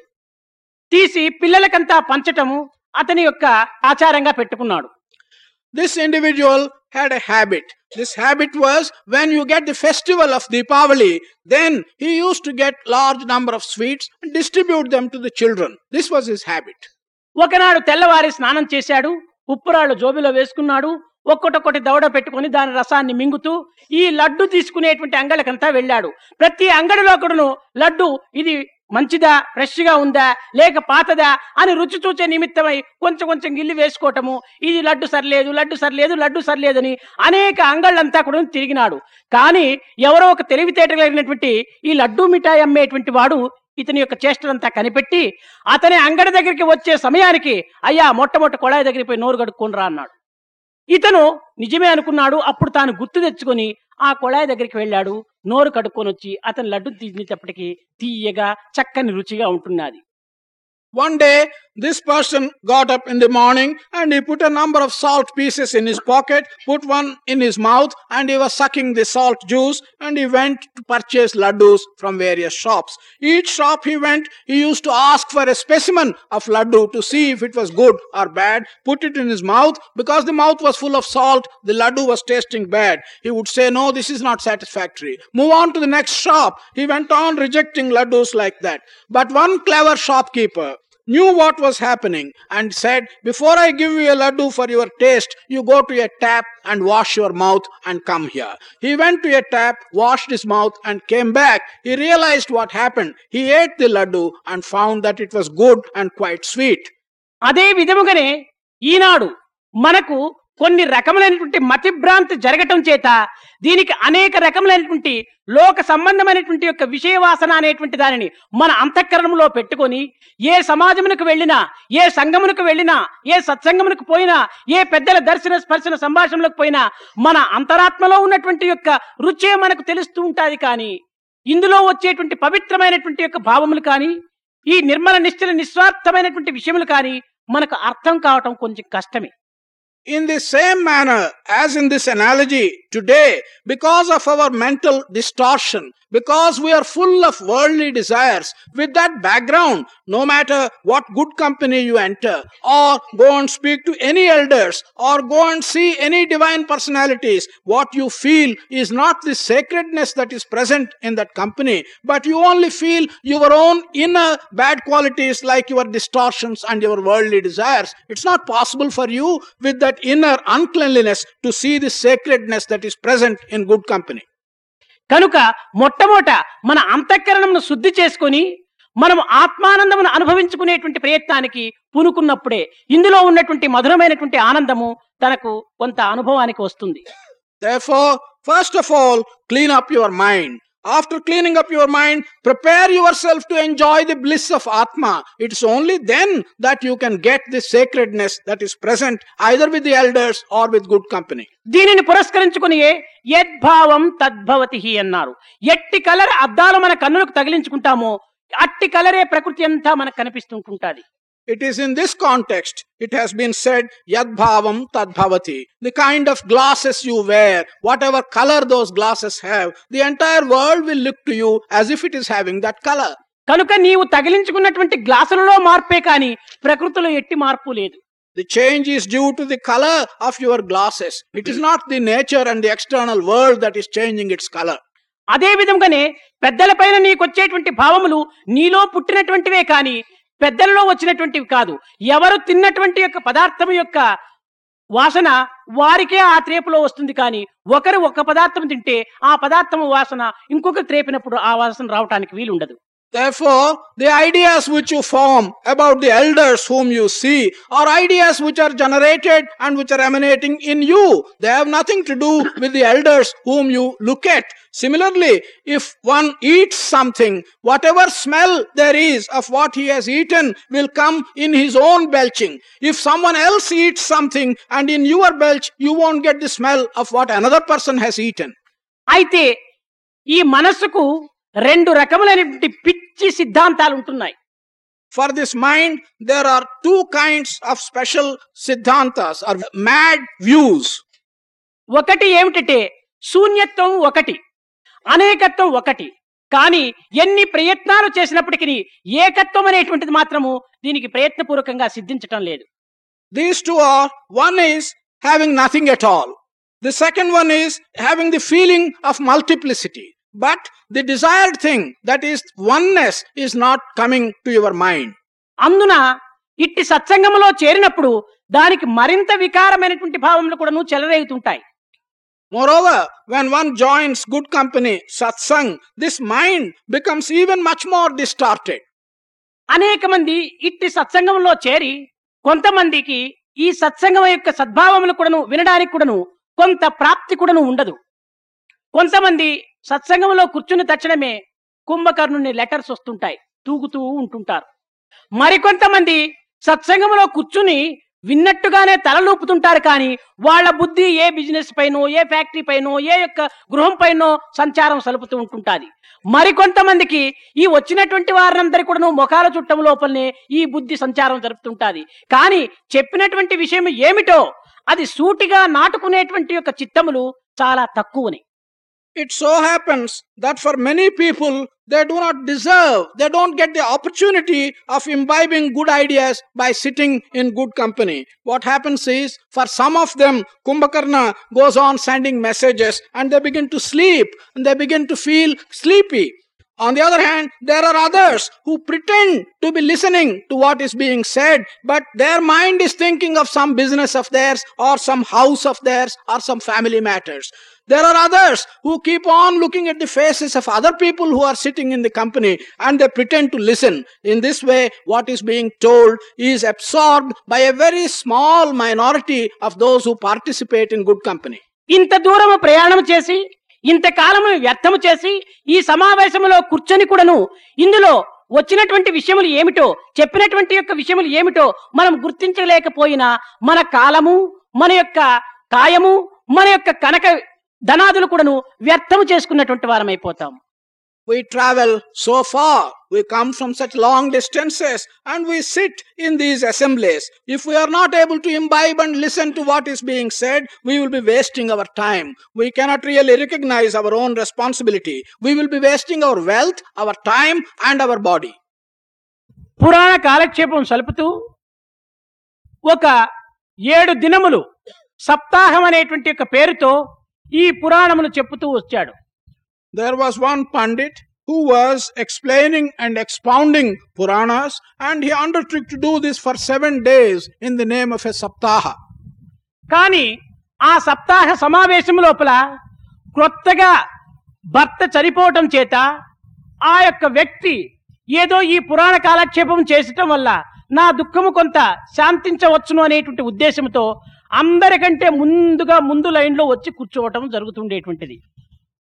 తీసి పిల్లలకంతా పంచటము అతని యొక్క ఆచారంగా పెట్టుకున్నాడు This individual had a habit. This habit was when you get the festival of Deepavali, then he used to get large number of sweets and distribute them to the children. This was his habit. ఒకనాడు తెల్లవారి స్నానం చేశాడు ఉప్పురాళ్ళు జోబిలో వేసుకున్నాడు ఒక్కొక్కటి దవడ పెట్టుకుని దాని రసాన్ని మింగుతూ ఈ లడ్డు తీసుకునేటువంటి అంగళకంతా వెళ్ళాడు ప్రతి అంగడిలో కూడాను లడ్డు ఇది మంచిదా ఫ్రెష్గా ఉందా లేక పాతదా అని రుచి చూచే నిమిత్తమై కొంచెం కొంచెం గిల్లి వేసుకోవటము ఇది లడ్డు సరిలేదు లడ్డు సరిలేదు లడ్డు సరిలేదని అనేక అంగళ్ళంతా కూడా తిరిగినాడు. కానీ ఎవరో ఒక తెలివితేట కలిగినటువంటి ఈ లడ్డు మిఠాయి అమ్మేటువంటి వాడు ఇతని యొక్క చేష్టలంతా కనిపెట్టి అతని అంగడి దగ్గరికి వచ్చే సమయానికి అయ్యా మొట్టమొట్ట కొళాయి దగ్గరికి పోయి నోరు కడుక్కుని రా అన్నాడు. ఇతను నిజమే అనుకున్నాడు అప్పుడు తాను గుర్తు తెచ్చుకొని ఆ కొళాయి దగ్గరికి వెళ్ళాడు. నోరు కడుక్కొని వచ్చి అతని లడ్డు తినేటప్పటికి తీయగా చక్కని రుచిగా ఉంటున్నది. One day this person got up in the morning and he put a number of salt pieces in his pocket, put one in his mouth, and he was sucking the salt juice. And he went to purchase laddus from various shops. Each shop he went, he used to ask for a specimen of laddu to see if it was good or bad, put it in his mouth. Because the mouth was full of salt, the laddu was tasting bad. He would say, No, this is not satisfactory. Move on to the next shop. He went on rejecting laddus like that. But one clever shopkeeper, knew what was happening and said, Before I give you a laddu for your taste, you go to a tap and wash your mouth and come here. He went to a tap, washed his mouth, and came back. He realized what happened. He ate the laddu and found that it was good and quite sweet. అదే విధముగానే ఈనాడు మనకు కొన్ని రకములైనటువంటి మతిభ్రాంతి జరగటం చేత దీనికి అనేక రకములైనటువంటి లోక సంబంధమైనటువంటి యొక్క విషయవాసన అనేటువంటి దానిని మన అంతఃకరణంలో పెట్టుకొని ఏ సమాజమునకు వెళ్ళినా ఏ సంఘమునకు వెళ్ళినా ఏ సత్సంగమునకు పోయినా ఏ పెద్దల దర్శన స్పర్శన సంభాషణలకు పోయినా మన అంతరాత్మలో ఉన్నటువంటి యొక్క రుచే మనకు తెలుస్తూ ఉంటుంది కానీ ఇందులో వచ్చేటువంటి పవిత్రమైనటువంటి యొక్క భావములు కానీ ఈ నిర్మల నిశ్చల నిస్వార్థమైనటువంటి విషయములు కానీ మనకు అర్థం కావటం కొంచెం కష్టమే. In the same manner as in this analogy, today, because of our mental distortion, because we are full of worldly desires, with that background, no matter what good company you enter, or go and speak to any elders, or go and see any divine personalities, what you feel is not the sacredness that is present in that company, but you only feel your own inner bad qualities like your distortions and your worldly desires. It's not possible for you with that inner uncleanliness to see the sacredness that is present in good company. కనుక మొట్టమొదట మన అంతఃకరణమును శుద్ధి చేసుకొని మనం ఆత్మానందమును అనుభవించుకునేటువంటి ప్రయత్నానికి పూనుకున్నప్పుడే ఇందులో ఉన్నటువంటి మధురమైనటువంటి ఆనందము తనకు కొంత అనుభవానికి వస్తుంది Therefore, first of all, clean up your mind. After cleaning up your mind, prepare yourself to enjoy the bliss of Atma. It's only then that you can get the sacredness that is present either with the elders or with good company. దీనిని పురస్కరించుకుని యద్భావం తద్భవతి అన్నారు ఎట్టి colour అద్దాలు మన కన్నులకు తగిలించుకుంటామో అట్టి కలరే ప్రకృతి అంతా మనకు కనిపిస్తుంటుంటాది It is in this context, it has been said, Yad bhavam tad bhavati. The kind of glasses you wear, whatever color those glasses have, the entire world will look to you as if it is having that color. కనుక నీవు తగిలించుకున్నటువంటి గ్లాసులలో మార్పే కాని ప్రకృతిలో ఎట్టి మార్పు లేదు The change is due to the color of your glasses. It is not the nature and the external world that is changing its color. అదే విధంగానే పెద్దలపైన నీకు వచ్చేటువంటి భావములు నీలో పుట్టినటువంటివే కాని పెద్దలలో వచ్చినటువంటివి కాదు. ఎవరు తిన్నటువంటి యొక్క పదార్థం యొక్క వాసన వారికే ఆ త్రేపులో వస్తుంది కానీ ఒకరు ఒక పదార్థం తింటే ఆ పదార్థం వాసన ఇంకొకరు త్రేపినప్పుడు ఆ వాసన రావటానికి వీలుండదు. Therefore, the ideas which you form about the elders whom you see are ideas which are generated and which are emanating in you. They have nothing to do with the elders whom you look at. Similarly, if one eats something, whatever smell there is of what he has eaten will come in his own belching. If someone else eats something and in your belch, you won't get the smell of what another person has eaten. అయితే ఈ మనస్సుకు రెండు రకములైనటువంటి పిచ్చి సిద్ధాంతాలు ఉంటున్నాయి. For this mind there are two kinds of special siddhantas or mad views ఒకటి ఏమిటంటే శూన్యత్వం ఒకటి అనేకత్వం ఒకటి. కానీ ఎన్ని ప్రయత్నాలు చేసినప్పటికీ ఏకత్వం అనేటువంటిది మాత్రము దీనికి ప్రయత్నపూర్వకంగా సిద్ధించటం లేదు. These two are one is having nothing at all the second one is having the feeling of multiplicity But the desired thing, that is oneness, is not coming to your mind. అందున ఇట్టి సత్సంగములో చేరినప్పుడు దానికి మరింత వికారమైనటువంటి భావములు కూడాను చెలరేగుతుంటాయి Moreover, when one joins good company, satsang, this mind becomes even much more distorted. అనేక మంది ఇట్టి సత్సంగంలో చేరి కొంతమందికి ఈ సత్సంగం యొక్క సద్భావములు కూడాను వినడానికి కూడాను కొంత ప్రాప్తి కూడాను ఉండదు కొంతమంది సత్సంగంలో కూర్చుని తక్షణమే కుంభకర్ణుని లెటర్స్ వస్తుంటాయి. తూగుతూ ఉంటుంటారు. మరికొంతమంది సత్సంగంలో కూర్చుని విన్నట్టుగానే తలలూపుతుంటారు కానీ వాళ్ళ బుద్ధి ఏ బిజినెస్ పైనో ఏ ఫ్యాక్టరీ పైనో ఏ యొక్క గృహం పైనో సంచారం సలుపుతూ ఉంటుంటుంది. మరికొంతమందికి ఈ వచ్చినటువంటి వారందరి కూడా ముఖాల చుట్టం లోపలనే ఈ బుద్ధి సంచారం జరుపుతుంటుంది. కానీ చెప్పినటువంటి విషయం ఏమిటో అది సూటిగా నాటుకునేటువంటి యొక్క చిత్తములు చాలా తక్కువని. It so happens that for many people, they do not deserve, they don't get the opportunity of imbibing good ideas by sitting in good company. What happens is, for some of them, Kumbhakarna goes on sending messages and they begin to sleep and they begin to feel sleepy. On the other hand, there are others who pretend to be listening to what is being said, but their mind is thinking of some business of theirs, or some house of theirs, or some family matters. There are others who keep on looking at the faces of other people who are sitting in the company and they pretend to listen. In this way, what is being told is absorbed by a very small minority of those who participate in good company. ఇంత దూరము ప్రయాణం చేసి ఇంతకాలము వ్యర్థము చేసి ఈ సమావేశంలో కూర్చొని కూడాను ఇందులో వచ్చినటువంటి విషయములు ఏమిటో చెప్పినటువంటి యొక్క విషయములు ఏమిటో మనం గుర్తించలేకపోయినా మన కాలము మన యొక్క కాయము మన యొక్క కనక ధనాదులు కూడాను వ్యర్థము చేసుకున్నటువంటి వారమైపోతాం. We travel so far, we come from such long distances, and we sit in these assemblies. If we are not able to imbibe and listen to what is being said, we will be wasting our time. We cannot really recognize our own responsibility. We will be wasting our wealth, our time, and our body. పురాణ కాలక్షేపం సలుపుతూ ఒక ఏడు దినములు సప్తాహం అనేటువంటి ఒక పేరుతో ఈ పురాణమును చెప్పుతూ వచ్చాడు There was one Pandit who was explaining and expounding Puranas, and he undertook to do this for seven days in the name of a Saptaha. కానీ ఆ సప్తాహ సమావేశం లోపల క్రొత్తగా భర్త చనిపోవటం చేత ఆ యొక్క వ్యక్తి ఏదో ఈ పురాణ కాలక్షేపం చేసటం వల్ల నా దుఃఖము కొంత శాంతించవచ్చును అనేటువంటి ఉద్దేశంతో అందరికంటే ముందుగా ముందు లైన్లో వచ్చి కూర్చోవటం జరుగుతుండేటువంటిది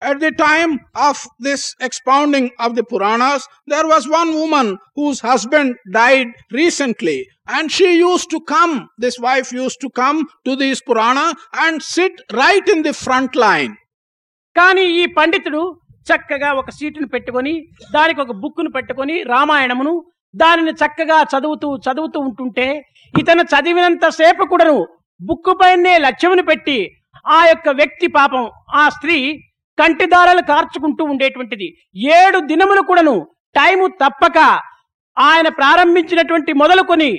At the time of this expounding of the Puranas, there was one woman whose husband died recently, and she used to come, this wife used to come to these Purana and sit right in the front line. కానీ ఈ పండితుడు చక్కగా ఒక సీటును పెట్టుకొని దానికి ఒక బుక్కును పెట్టుకొని రామాయణమును దానిని చక్కగా చదువుతూ చదువుతూ ఉంటుంటే ఇతను చదివినంత సేపు కూడాను బుక్కు పైనే లక్ష్యమును పెట్టి ఆ యొక్క వ్యక్తి పాపం ఆ స్త్రీ కంటిదారాలు కార్చుకుంటూ ఉండేటువంటిది. ఏడు దినములు కూడాను టైము తప్పక ఆయన ప్రారంభించినటువంటి మొదలుకొని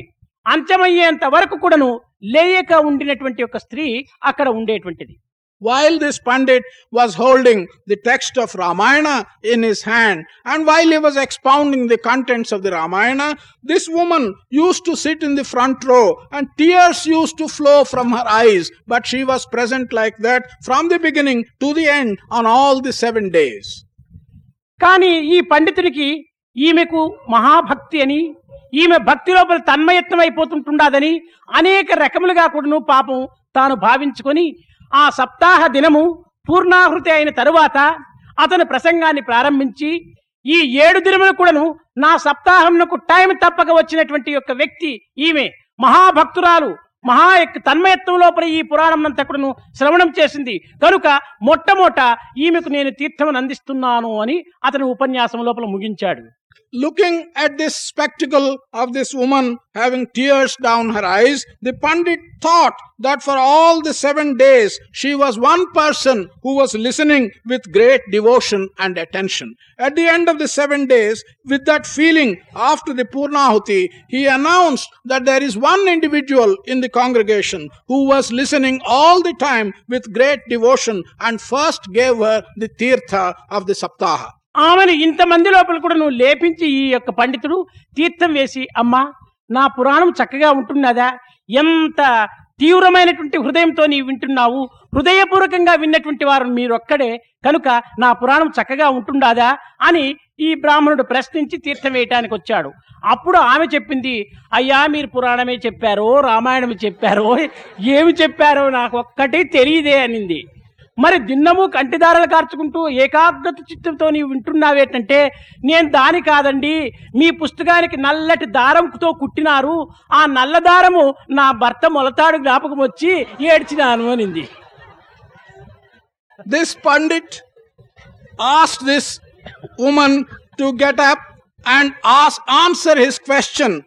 అంత్యమయ్యేంత వరకు కూడాను లేయక ఉండినటువంటి ఒక స్త్రీ అక్కడ ఉండేటువంటిది. While this Pandit was holding the text of Ramayana in his hand, and while he was expounding the contents of the Ramayana, this woman used to sit in the front row, and tears used to flow from her eyes, but she was present like that from the beginning to the end on all the seven days. కానీ ఈ పండితుడికి ఈమెకు మహాభక్తి అని ఈమె భక్తి లోపల తన్మయత్నం అయిపోతుంటుండదని అనేక రకములుగా కూడాను పాపం తాను భావించుకొని ఆ సప్తాహ దినము పూర్ణాహృతి అయిన తరువాత అతను ప్రసంగాన్ని ప్రారంభించి ఈ ఏడు దినములు కూడాను నా సప్తాహంకు టైం తప్పక వచ్చినటువంటి యొక్క వ్యక్తి ఈమె. మహాభక్తురాలు మహా తన్మయత్వం లోపల ఈ పురాణం అంతా కూడాను శ్రవణం చేసింది. కనుక మొట్టమొట ఈమెకు నేను తీర్థమును అందిస్తున్నాను అని అతను ఉపన్యాసం లోపల ముగించాడు. Looking at this spectacle of this woman having tears down her eyes, the Pandit thought that for all the seven days she was one person who was listening with great devotion and attention. At the end of the seven days, with that feeling after the Purnahuti, he announced that there is one individual in the congregation who was listening all the time with great devotion and first gave her the Tirtha of the Saptaha. ఆమెను ఇంతమంది లోపల కూడా నువ్వు లేపించి ఈ యొక్క పండితుడు తీర్థం వేసి అమ్మా నా పురాణం చక్కగా ఉంటున్నదా? ఎంత తీవ్రమైనటువంటి హృదయంతో నీ వింటున్నావు? హృదయపూర్వకంగా విన్నటువంటి వారు మీరొక్కడే కనుక నా పురాణం చక్కగా ఉంటుండాదా? అని ఈ బ్రాహ్మణుడు ప్రశ్నించి తీర్థం వేయటానికి వచ్చాడు. అప్పుడు ఆమె చెప్పింది అయ్యా మీరు పురాణమే చెప్పారో రామాయణమే చెప్పారో ఏమి చెప్పారో నాకు ఒక్కటి తెలియదే అనింది. మరి దిన్నము కంటిదారలు కార్చుకుంటూ ఏకాగ్రత చిత్తంతో నీవు వింటున్నావేటంటే నేను దాని కాదండి. మీ పుస్తకానికి నల్లటి దారంతో కుట్టినారు. ఆ నల్ల దారము నా భర్త మొలతాడు జ్ఞాపకం వచ్చి ఏడ్చినాను అనింది. This pandit asked this woman to get up and ask, answer his question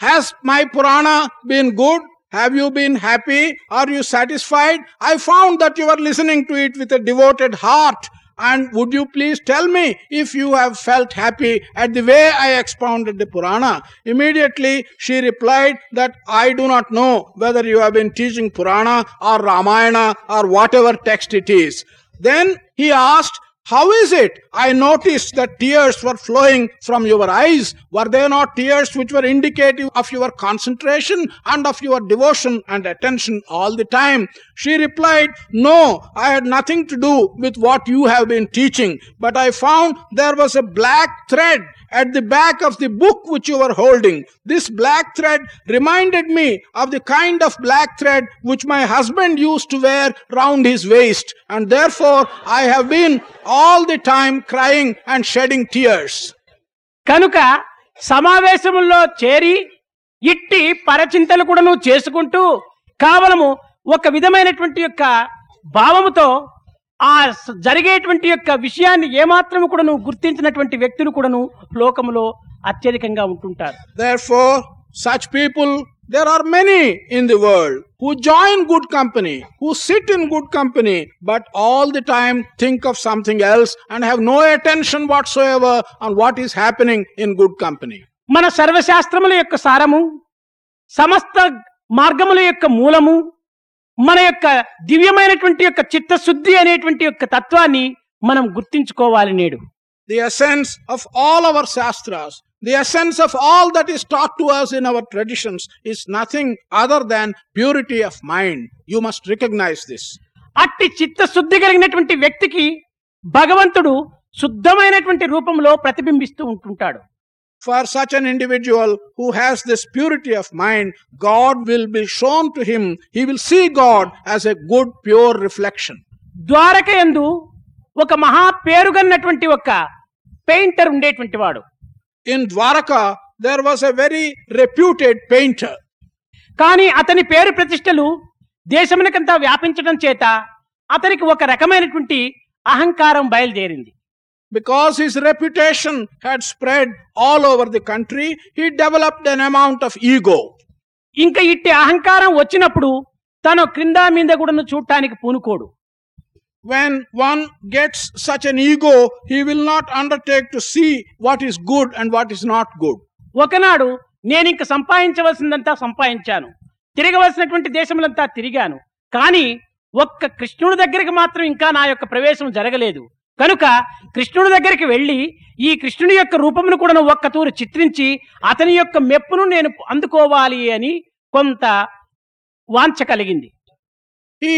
Has my Purana been good Have you been happy? Are you satisfied? I found that you were listening to it with a devoted heart. And would you please tell me if you have felt happy at the way I expounded the Purana? Immediately she replied that I do not know whether you have been teaching Purana or Ramayana or whatever text it is. Then he asked, How is it? I noticed that tears were flowing from your eyes. Were they not tears which were indicative of your concentration and of your devotion and attention all the time? She replied, No, I had nothing to do with what you have been teaching, but I found there was a black thread at the back of the book which you were holding. This black thread reminded me of the kind of black thread which my husband used to wear round his waist, and therefore I have been all the time crying and shedding tears. కనుక సమావేశముల్లో చేరి ఇట్టి పరచింతలు కూడాను చేసుకుంటూ కావలము ఒక విధమైనటువంటి యొక్క భావముతో ఆ జరిగేటువంటి యొక్క విషయాన్ని ఏమాత్రము కూడాను గుర్తించినటువంటి వ్యక్తులు కూడాను లోకములో అత్యధికంగా ఉంటుంటారు Therefore, such people, there are many in the world who join good company, who sit in good company, but all the time think of something else and have no attention whatsoever on what is happening in good company. మన సర్వశాస్త్రముల యొక్క సారము సమస్త మార్గముల యొక్క మూలము మన యొక్క దివ్యమైనటువంటి యొక్క చిత్తశుద్ధి అనేటువంటి యొక్క తత్వాన్ని మనం గుర్తించుకోవాలి నేడు. The essence of all our shastras the essence of all that is talk to us in our traditions is nothing other than purity of mind you must recognise this అట్టి చిత్తశుద్ధి కలిగినటువంటి వ్యక్తికి భగవంతుడు శుద్ధమైనటువంటి రూపంలో ప్రతిబింబిస్తూ ఉంటుంటాడు. For such an individual who has this purity of mind, God will be shown to him. He will see God as a good, pure reflection. Dwaraka యందు ఒక మహా పేరుగన్నటువంటి ఒక పెయింటర్ ఉండేటువంటి వాడు In Dwaraka, there was a very reputed painter. కానీ అతని పేరు ప్రతిష్టలు దేశమునకంతా వ్యాపించడం చేత అతనికి ఒక రకమైనటువంటి అహంకారం బయలుదేరింది Because his reputation had spread all over the country, he developed an amount of ego. ఇంకా ఇట్టి అహంకారం వచ్చినప్పుడు తను క్రింద మీద కూడా చూడటానికి పూనుకోడు When one gets such an ego, he will not undertake to see what is good and what is not good. ఒకనాడు నేను ఇంక సంపాదించవలసిందంతా సంపాదించాను తిరగవలసినటువంటి దేశములంతా తిరిగాను కానీ ఒక్క కృష్ణుడి దగ్గరికి మాత్రం ఇంకా నా యొక్క ప్రవేశం జరగలేదు కనుక కృష్ణుడి దగ్గరికి వెళ్ళి ఈ కృష్ణుని యొక్క రూపమును కూడా ఒక్క తూరు చిత్రించి అతని యొక్క మెప్పును నేను అందుకోవాలి అని కొంత వాంఛ కలిగింది He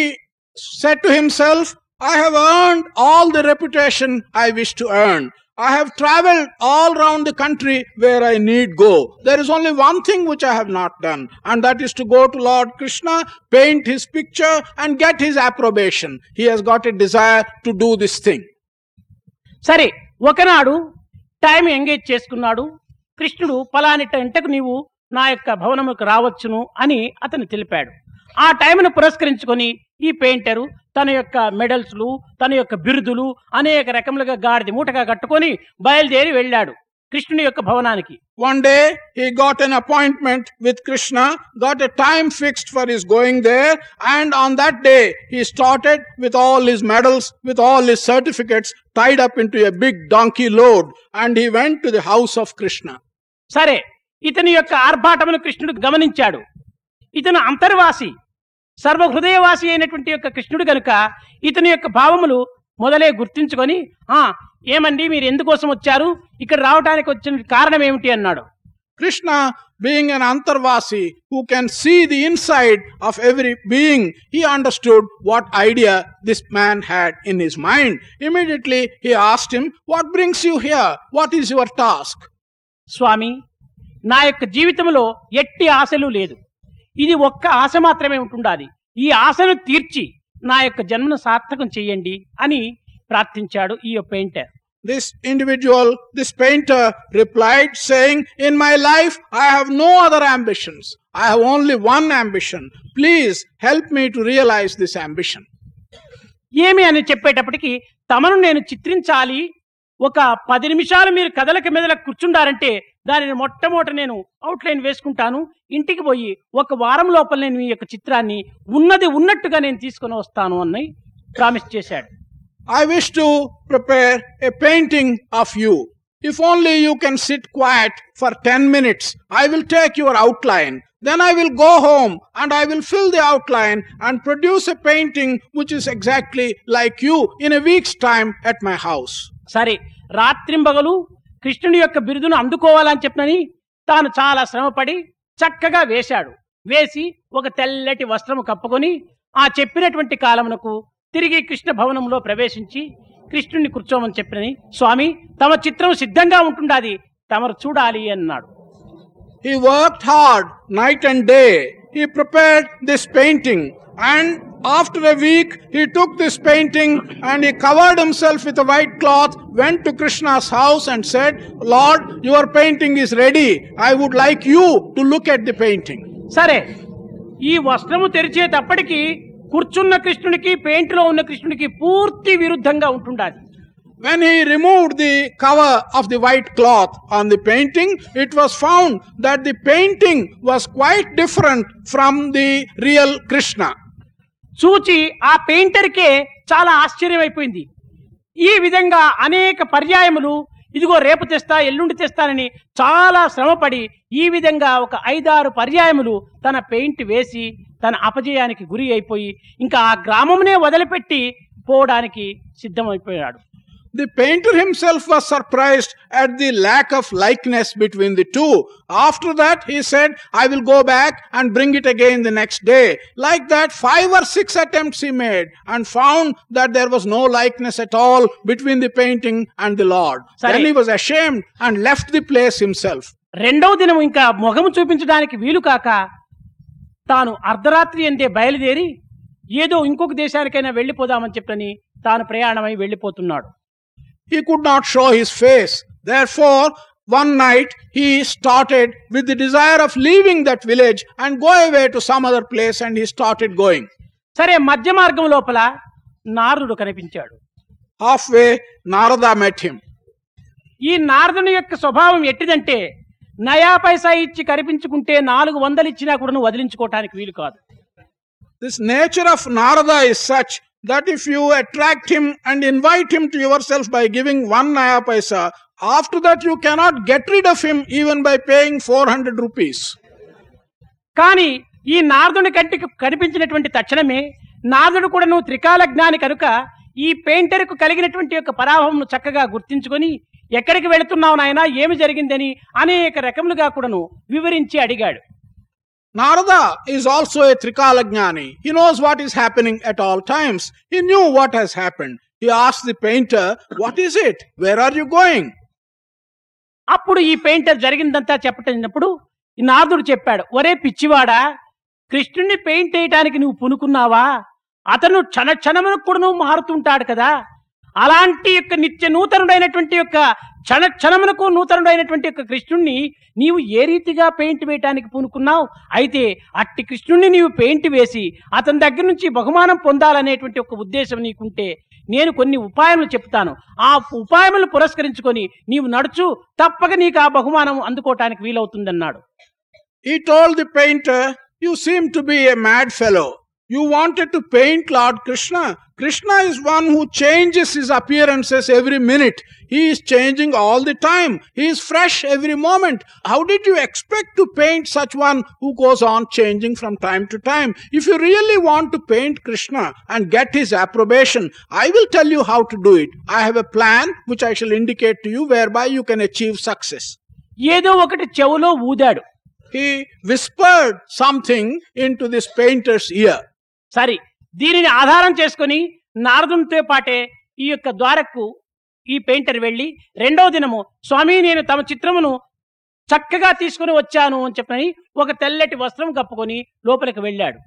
said to himself, I have earned all the reputation I wish to earn. I have traveled all round the country where I need go. There is only one thing which I have not done, and that is to go to Lord Krishna, paint his picture, and get his approbation. He has got a desire to do this thing. సరే ఒకనాడు time engage చేసుకున్నాడు. కృష్ణుడు పలాని టెంటకు నీవు నా యొక్క భవనముకు రావచ్చును అని అతను తెలిపాడు. ఆ టైంను పురస్కరించుకొని ఈ పెయింటరు తన యొక్క మెడల్స్లు తన యొక్క బిరుదులు అనేక రకములుగా గాడిది మూటగా కట్టుకొని బయలుదేరి వెళ్ళాడు. కృష్ణుని యొక్క భవనానికి. One day he got an appointment with Krishna got a time fixed for his going there and on that day he started with all his medals with all his certificates tied up into a big donkey load and he went to the house of Krishna సరే ఇతని యొక్క ఆర్భాటమును కృష్ణుడు గమనించాడు. ఇతను అంతర్వాసి సర్వహృదయవాసి అయినటువంటి యొక్క కృష్ణుడు గనుక ఇతని యొక్క భావములు మొదలే గుర్తించుకొని ఏమండి మీరు ఎందుకోసం వచ్చారు? ఇక్కడ రావడానికి వచ్చిన కారణం ఏమిటి? అన్నాడు. Krishna being an antarvasi who can see the inside of every being he understood what idea this man had in his mind immediately he asked him what brings you here what is your task Swami నా యొక్క జీవితంలో ఎట్టి ఆశలు లేదు. ఇది ఒక్క ఆశ మాత్రమే ఉంటుండాలి ఈ ఆశను తీర్చి నా యొక్క జన్మను సార్థకం చేయండి అని ప్రార్థించాడు ఈ యొక్క painter This individual, this painter, replied, saying, In my life, I have no other ambitions. I have only one ambition. Please help me to realize this ambition. ఏమి అని చెప్పేటప్పటికి తమను నేను చిత్రించాలి ఒక పది నిమిషాలు మీరు కదలక మెదల కూర్చుండారంటే దానిని మొట్టమొదట నేను అవుట్లైన్ వేసుకుంటాను. ఇంటికి పోయి ఒక వారం లోపల నేను ఈ యొక్క చిత్రాన్ని ఉన్నది ఉన్నట్టుగా నేను తీసుకుని వస్తాను అని ప్రామిస్ చేశాడు. I wish to prepare a painting of you if only you can sit quiet for ten minutes I will take your outline then I will go home and I will fill the outline and produce a painting which is exactly like you in a week's time at my house సరే రాత్రింబగలు కృష్ణుని యొక్క బిరుదును అందుకోవాలని చెప్పనని తాను చాలా శ్రమపడి చక్కగా వేశాడు. వేసి ఒక తెల్లటి వస్త్రము కప్పుకొని ఆ చెప్పినటువంటి కాలమునకు తిరిగి కృష్ణ భవనంలో ప్రవేశించి కృష్ణుని కూర్చోమని చెప్పినని స్వామి తమ చిత్రం సిద్ధంగా ఉంటుండాది తమరు చూడాలి అన్నాడు. He worked hard night and day. He prepared this painting. and after a week he took this painting and he covered himself with a white cloth, went to Krishna's house and said, Lord, your painting is ready. I would like you to look at the painting. సరే ఈ వస్త్రము తెరిచేటప్పటికి కూర్చున్న కృష్ణునికి పెయింట్లో ఉన్న కృష్ణునికి పూర్తి విరుద్ధంగా ఉంటుండాలి When he removed the cover of the white cloth on the painting, it was found that the painting was quite different from the real Krishna. చూచి ఆ పెయింటర్కే చాలా ఆశ్చర్యమైపోయింది. ఈ విధంగా అనేక పర్యాయములు ఇదిగో రేపు తెస్తా ఎల్లుండి తెస్తానని చాలా శ్రమపడి ఈ విధంగా ఒక ఐదారు పర్యాయములు తన పెయింట్ వేసి తన అపజయానికి గురి అయిపోయి ఇంకా ఆ గ్రామమునే వదిలిపెట్టి పోవడానికి సిద్ధమైపోయాడు. The painter himself was surprised at the lack of likeness between the two. After that, he said, I will go back and bring it again the next day. Like that, five or six attempts he made and found that there was no likeness at all between the painting and the Lord. Sorry. Then he was ashamed and left the place himself. రెండవ దినం ఇంకా మొగము చూపించడానికి వీలు కాక తాను అర్ధరాత్రి అంటే బయలుదేరి ఏదో ఇంకొక దేశానికైనా వెళ్ళిపోదామని చెప్పని తాను ప్రయాణమై వెళ్ళిపోతున్నాడు He could not show his face. Therefore, one night he started with the desire of leaving that village and go away to some other place and he started going. సరే మధ్య మార్గం లోపల నారదుడు కనిపించాడు Halfway, Narada met him. ఈ నారదుని యొక్క స్వభావం ఎట్టిదంటే నయా పైసా ఇచ్చి కనిపించుకుంటే నాలుగు వందలు ఇచ్చినా కూడా నువ్వు వదిలించుకోవటానికి వీలు కాదు This nature of Narada is such that if you attract him and invite him to yourself by giving one naya paisa, after that you cannot get rid of him even by paying 400 rupees. కానీ ఈ నారదుని కంటికి కనిపించినటువంటి తక్షణమే నారదుడు కూడా నువ్వు త్రికాల జ్ఞాని కనుక ఈ పెయింటర్కు కలిగినటువంటి యొక్క పరాభవంను చక్కగా గుర్తించుకొని ఎక్కడికి వెళుతున్నావు నాయన ఏమి జరిగిందని అనేక రకములుగా కూడాను వివరించి అడిగాడు Narada is also a Trikalajnani. He knows what is happening at all times. He knew what has happened. He asked the painter, What is it? Where are you going? అప్పుడు ఈ పెయింటర్ జరిగిందంతా చెప్పటప్పుడు ఈ నారదుడు చెప్పాడు ఒరే పిచ్చివాడా కృష్ణుణ్ణి పెయింట్ వేయటానికి నువ్వు పునుకున్నావా అతను క్షణ క్షణమునకు కూడా నువ్వు మారుతుంటాడు కదా అలాంటి యొక్క నిత్య నూతనుడైనటువంటి యొక్క క్షణ క్షణమునకు నూతనుడైనటువంటి యొక్క కృష్ణుణ్ణి నీవు ఏ రీతిగా పెయింట్ వేయటానికి పూనుకున్నావు? అయితే అట్టి కృష్ణుణ్ణి నీవు పెయింట్ వేసి అతని దగ్గర నుంచి బహుమానం పొందాలనేటువంటి ఒక ఉద్దేశం నీకుంటే నేను కొన్ని ఉపాయములు చెప్తాను. ఆ ఉపాయములు పురస్కరించుకొని నీవు నడుచు తప్పక నీకు ఆ బహుమానం అందుకోవటానికి వీలవుతుందన్నాడు. He told the painter you seem to be a mad fellow You wanted to paint Lord Krishna. Krishna is one who changes his appearances every minute. He is changing all the time. He is fresh every moment. How did you expect to paint such one who goes on changing from time to time? If you really want to paint Krishna and get his approbation, I will tell you how to do it. I have a plan which I shall indicate to you whereby you can achieve success. ఏదో ఒకటి చెవులో ఊదాడు he whispered something into this painter's ear. సరే దీనిని ఆధారం చేసుకొని నారదునితో పాటే ఈ యొక్క ద్వారకు ఈ పెయింటర్ వెళ్ళి రెండవ దినము స్వామి నేను తమ చిత్రమును చక్కగా తీసుకుని వచ్చాను అని చెప్పని ఒక తెల్లటి వస్త్రం కప్పుకొని లోపలికి వెళ్ళాడు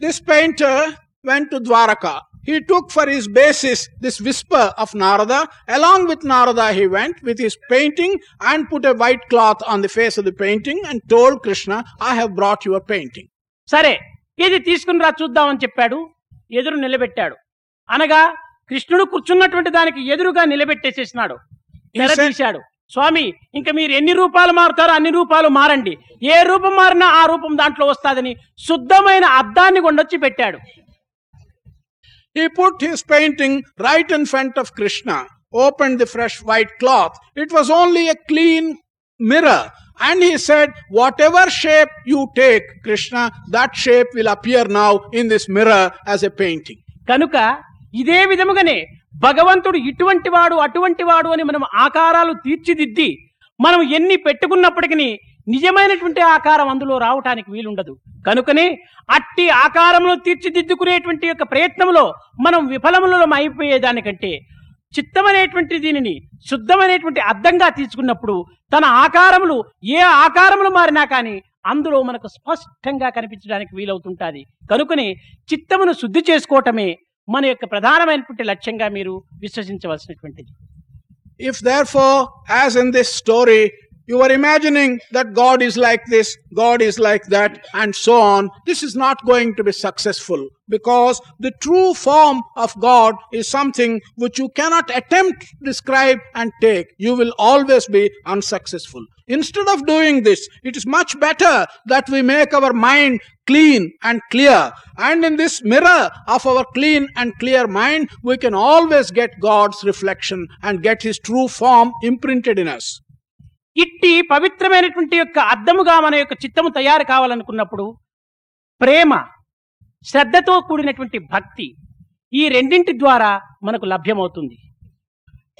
This painter went to Dwaraka. He took for his basis this whisper of Narada. Along with Narada, he went with his painting and put a white cloth on the face of the painting and told Krishna, I have brought your painting. సరే ఇది తీసుకుని రా చూద్దామని చెప్పాడు. ఎదురు నిలబెట్టాడు. అనగా కృష్ణుడు కూర్చున్నటువంటి దానికి ఎదురుగా నిలబెట్టేసేసినాడు. తీశాడు స్వామి ఇంకా మీరు ఎన్ని రూపాలు మారుతారో అన్ని రూపాలు మారండి. ఏ రూపం మారినా ఆ రూపం దాంట్లో వస్తాదని శుద్ధమైన అద్దాన్ని కొండొచ్చి పెట్టాడు. He put his painting right in front of Krishna, opened the fresh white cloth. It was only a clean mirror. And he said, Whatever shape you take, Krishna, that shape will appear now in this mirror as a painting. కనుక ఇదే విధముగానే భగవంతుడు ఇటువంటి వాడు అటువంటి వాడు అని మనం ఆకారాలు తీర్చిదిద్ది మనం ఎన్ని పెట్టుకున్నప్పటికీ నిజమైనటువంటి ఆకారం అందులో రావటానికి వీలుండదు కనుకనే అట్టి ఆకారంలో తీర్చిదిద్దుకునేటువంటి యొక్క ప్రయత్నంలో మనం విఫలములో అయిపోయేదానికంటే చిత్తమనేటువంటి దీనిని శుద్ధమైనటువంటి అర్థంగా తీసుకున్నప్పుడు తన ఆకారములు ఏ ఆకారములు మారినా కానీ అందులో మనకు స్పష్టంగా కనిపించడానికి వీలవుతుంటుంది. కనుకనే చిత్తమును శుద్ధి చేసుకోవటమే మన యొక్క ప్రధానమైనటువంటి లక్ష్యంగా మీరు విశ్వసించవలసినటువంటిది. If therefore as in this story you are imagining that God is like this, God is like that, and so on, this is not going to be successful because the true form of God is something which you cannot attempt to describe and take. You will always be unsuccessful. Instead of doing this, it is much better that we make our mind clean and clear. And in this mirror of our clean and clear mind, we can always get God's reflection and get His true form imprinted in us. ఇట్టి పవిత్రమైనటువంటి యొక్క అద్దముగా మన యొక్క చిత్తము తయారు కావాలనుకున్నప్పుడు ప్రేమ శ్రద్ధతో కూడినటువంటి భక్తి ఈ రెండింటి ద్వారా మనకు లభ్యమవుతుంది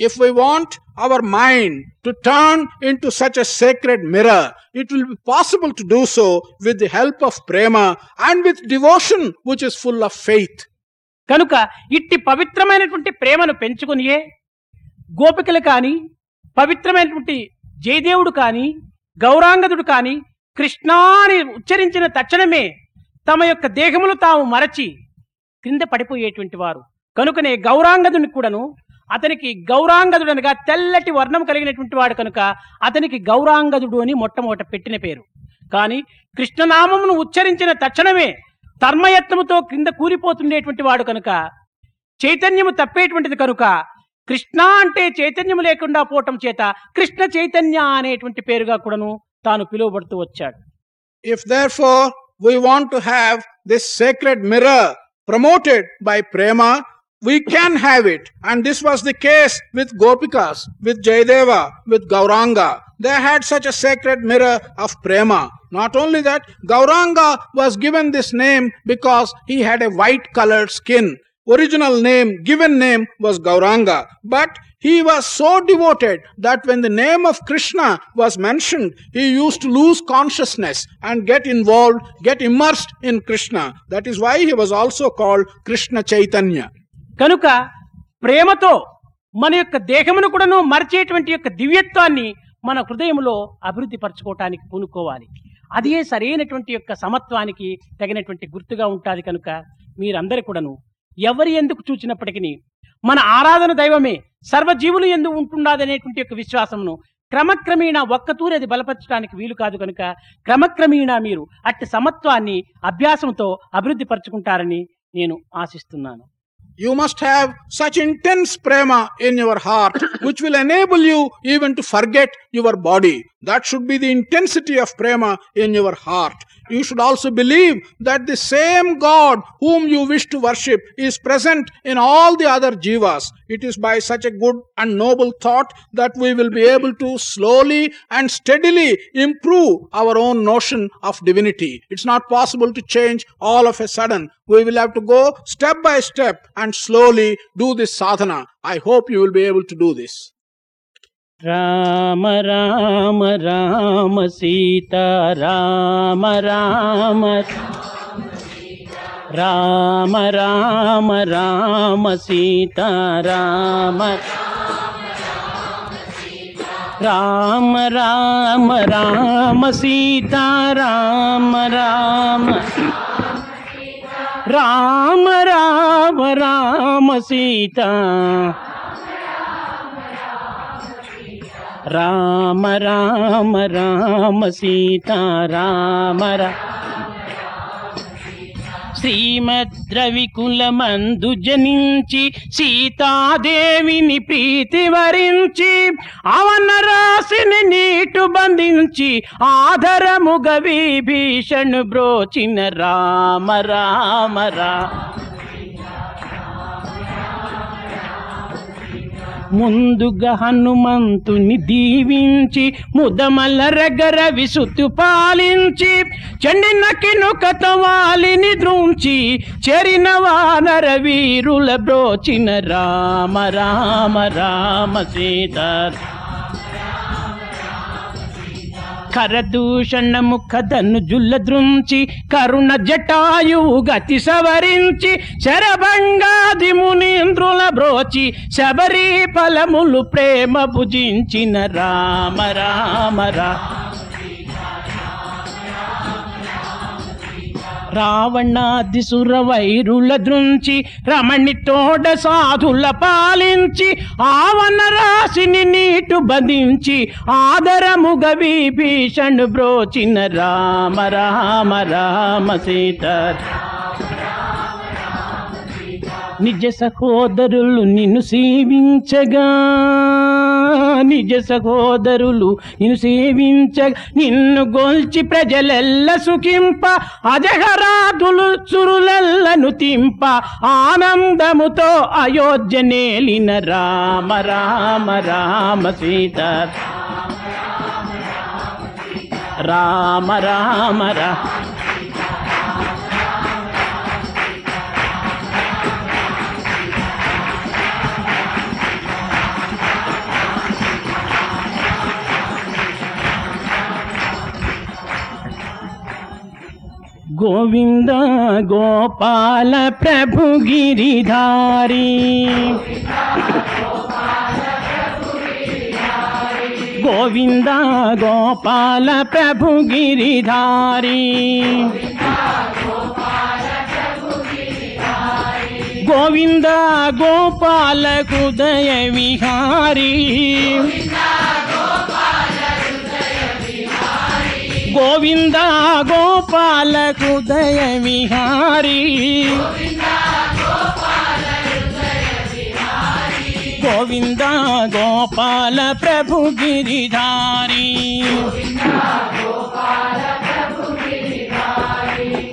If we want our mind to turn into such a sacred mirror, it will be possible to do so with the help of prema and with devotion which is full of faith. కనుక ఇట్టి పవిత్రమైనటువంటి ప్రేమను పెంచుకునియే గోపికలు కానీ పవిత్రమైనటువంటి జయదేవుడు కానీ గౌరాంగదుడు కానీ కృష్ణా అని ఉచ్చరించిన తక్షణమే తమ యొక్క దేహములు తాము మరచి క్రింద పడిపోయేటువంటి వారు. కనుకనే గౌరాంగదుని కూడాను అతనికి గౌరాంగదుడు అనగా తెల్లటి వర్ణం కలిగినటువంటి వాడు కనుక అతనికి గౌరాంగదుడు అని మొట్టమొదట పెట్టిన పేరు. కానీ కృష్ణనామమును ఉచ్చరించిన తక్షణమే తర్మయత్నముతో క్రింద కూలిపోతుండేటువంటి వాడు కనుక చైతన్యము తప్పేటువంటిది కనుక కృష్ణ అంటే చైతన్యము లేకుండా పోవటం చేత కృష్ణ చైతన్య అనేటువంటి పేరుగా కూడాను తాను పిలువబడుతూ వచ్చాడు If therefore we want to have this sacred mirror promoted by prema, we can have it. And this was the case with Gopikas, with Jayadeva, with Gauranga. They had such a sacred mirror of prema. Not only that, Gauranga was given this name because he had a white colored skin. Original name, given name was Gauranga. But he was so devoted that when the name of Krishna was mentioned, he used to lose consciousness and get involved, get immersed in Krishna. That is why he was also called Krishna Chaitanya. కనుక ప్రేమతో మన యొక్క దేహమును కూడాను మరిచేటువంటి యొక్క దివ్యత్వాన్ని మన హృదయంలో అభివృద్ధి పరచుకోవటానికి పూనుకోవాలి అదే సరైనటువంటి యొక్క సమత్వానికి తగినటువంటి గుర్తుగా ఉంటుంది కనుక మీరందరూ కూడాను ఎవరి ఎందుకు చూచినప్పటికీ మన ఆరాధన దైవమే సర్వజీవులు ఎందు ఉంటున్నదనేటువంటి యొక్క విశ్వాసమును క్రమక్రమేణా ఒక్కతూరి అది బలపరచడానికి వీలు కాదు కనుక క్రమక్రమేణా మీరు అట్టి సమత్వాన్ని అభ్యాసంతో అభివృద్ధి పరచుకుంటారని నేను ఆశిస్తున్నాను. You must have such intense prema in your heart which will enable you even to forget your body that should be the intensity of prema in your heart You should also believe that the same God whom you wish to worship is present in all the other jivas. It is by such a good and noble thought that we will be able to slowly and steadily improve our own notion of divinity. It's not possible to change all of a sudden. We will have to go step by step and slowly do this sadhana. I hope you will be able to do this. Ram Ram Ram Sita Ram Ram. Ram Ram Ram Sita Ram. Ram Ram Ram Sita Ram Ram. Ram Ram Ram Sita. Rama Rama Rama Sita Rama శ్రీమద్రవికులమందు జనించి సీతాదేవిని ప్రీతి వరించి అవన రాశిని నీటు బంధించి ఆధరముగ విభీషణు బ్రోచిన రామ రామ రామ ముందుగా హనుమంతుని దీవించి ముదమల రగర విసుతు పాలించి చెండిన కినుకత వాలిని ద్రుంచి చెరిన వానర వీరుల బ్రోచిన రామ రామ రామ సీతార్. కరదూషణ ముఖదను జుల్ల కరుణ జటాయువు గతి సవరించి శరభంగాది మునీంద్రుల బ్రోచి శబరి ఫలములు ప్రేమ భుజించిన రామ రామ రా రావణాదిసుర వైరుల దృంచి రమణి తోడ సాధుల పాలించి ఆవన రాశిని నీటు బంధించి ఆదరముగ విభీషణు బ్రోచిన రామ రామ రామ సీత. నిజ సహోదరులు నిన్ను సేవించగా. నిజ సహోదరులు నిన్ను సేవించ నిన్ను గొల్చి ప్రజలెల్ల సుఖింప అజహరాదులు చురులెల్లను తింప ఆనందముతో అయోధ్య నేలిన రామ రామ రామ సీత రామ రామ రామ గోవింద గోపాల ప్రభు గిరిధారి గోవింద గోపాల ప్రభు గిరిధారి గోవింద గోపాల హృదయ విహారీ గోవింద గోపాల హృదయ విహారీ. గోవింద గోపాల ప్రభు గిరిధారి.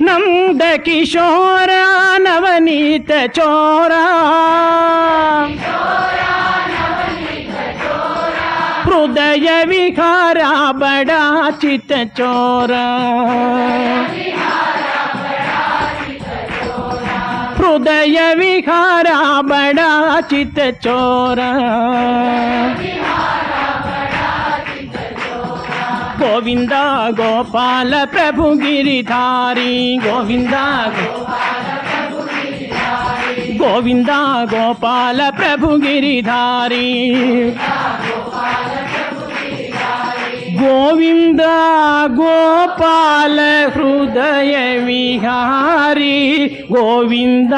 నంద కిశోర నవనీత చోరా. హృదయ విహారా బడా చిత చోరా హృదయ విహారా బడా చిత చోరా గోవింద గోపాల ప్రభు గిరిధారి గోవింద గోవింద గోపాల ప్రభు గిరిధారి गोविन्द गोपाल हृदय विहारी गोविन्द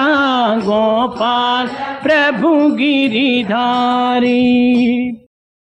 गोपाल प्रभु गिरिधारी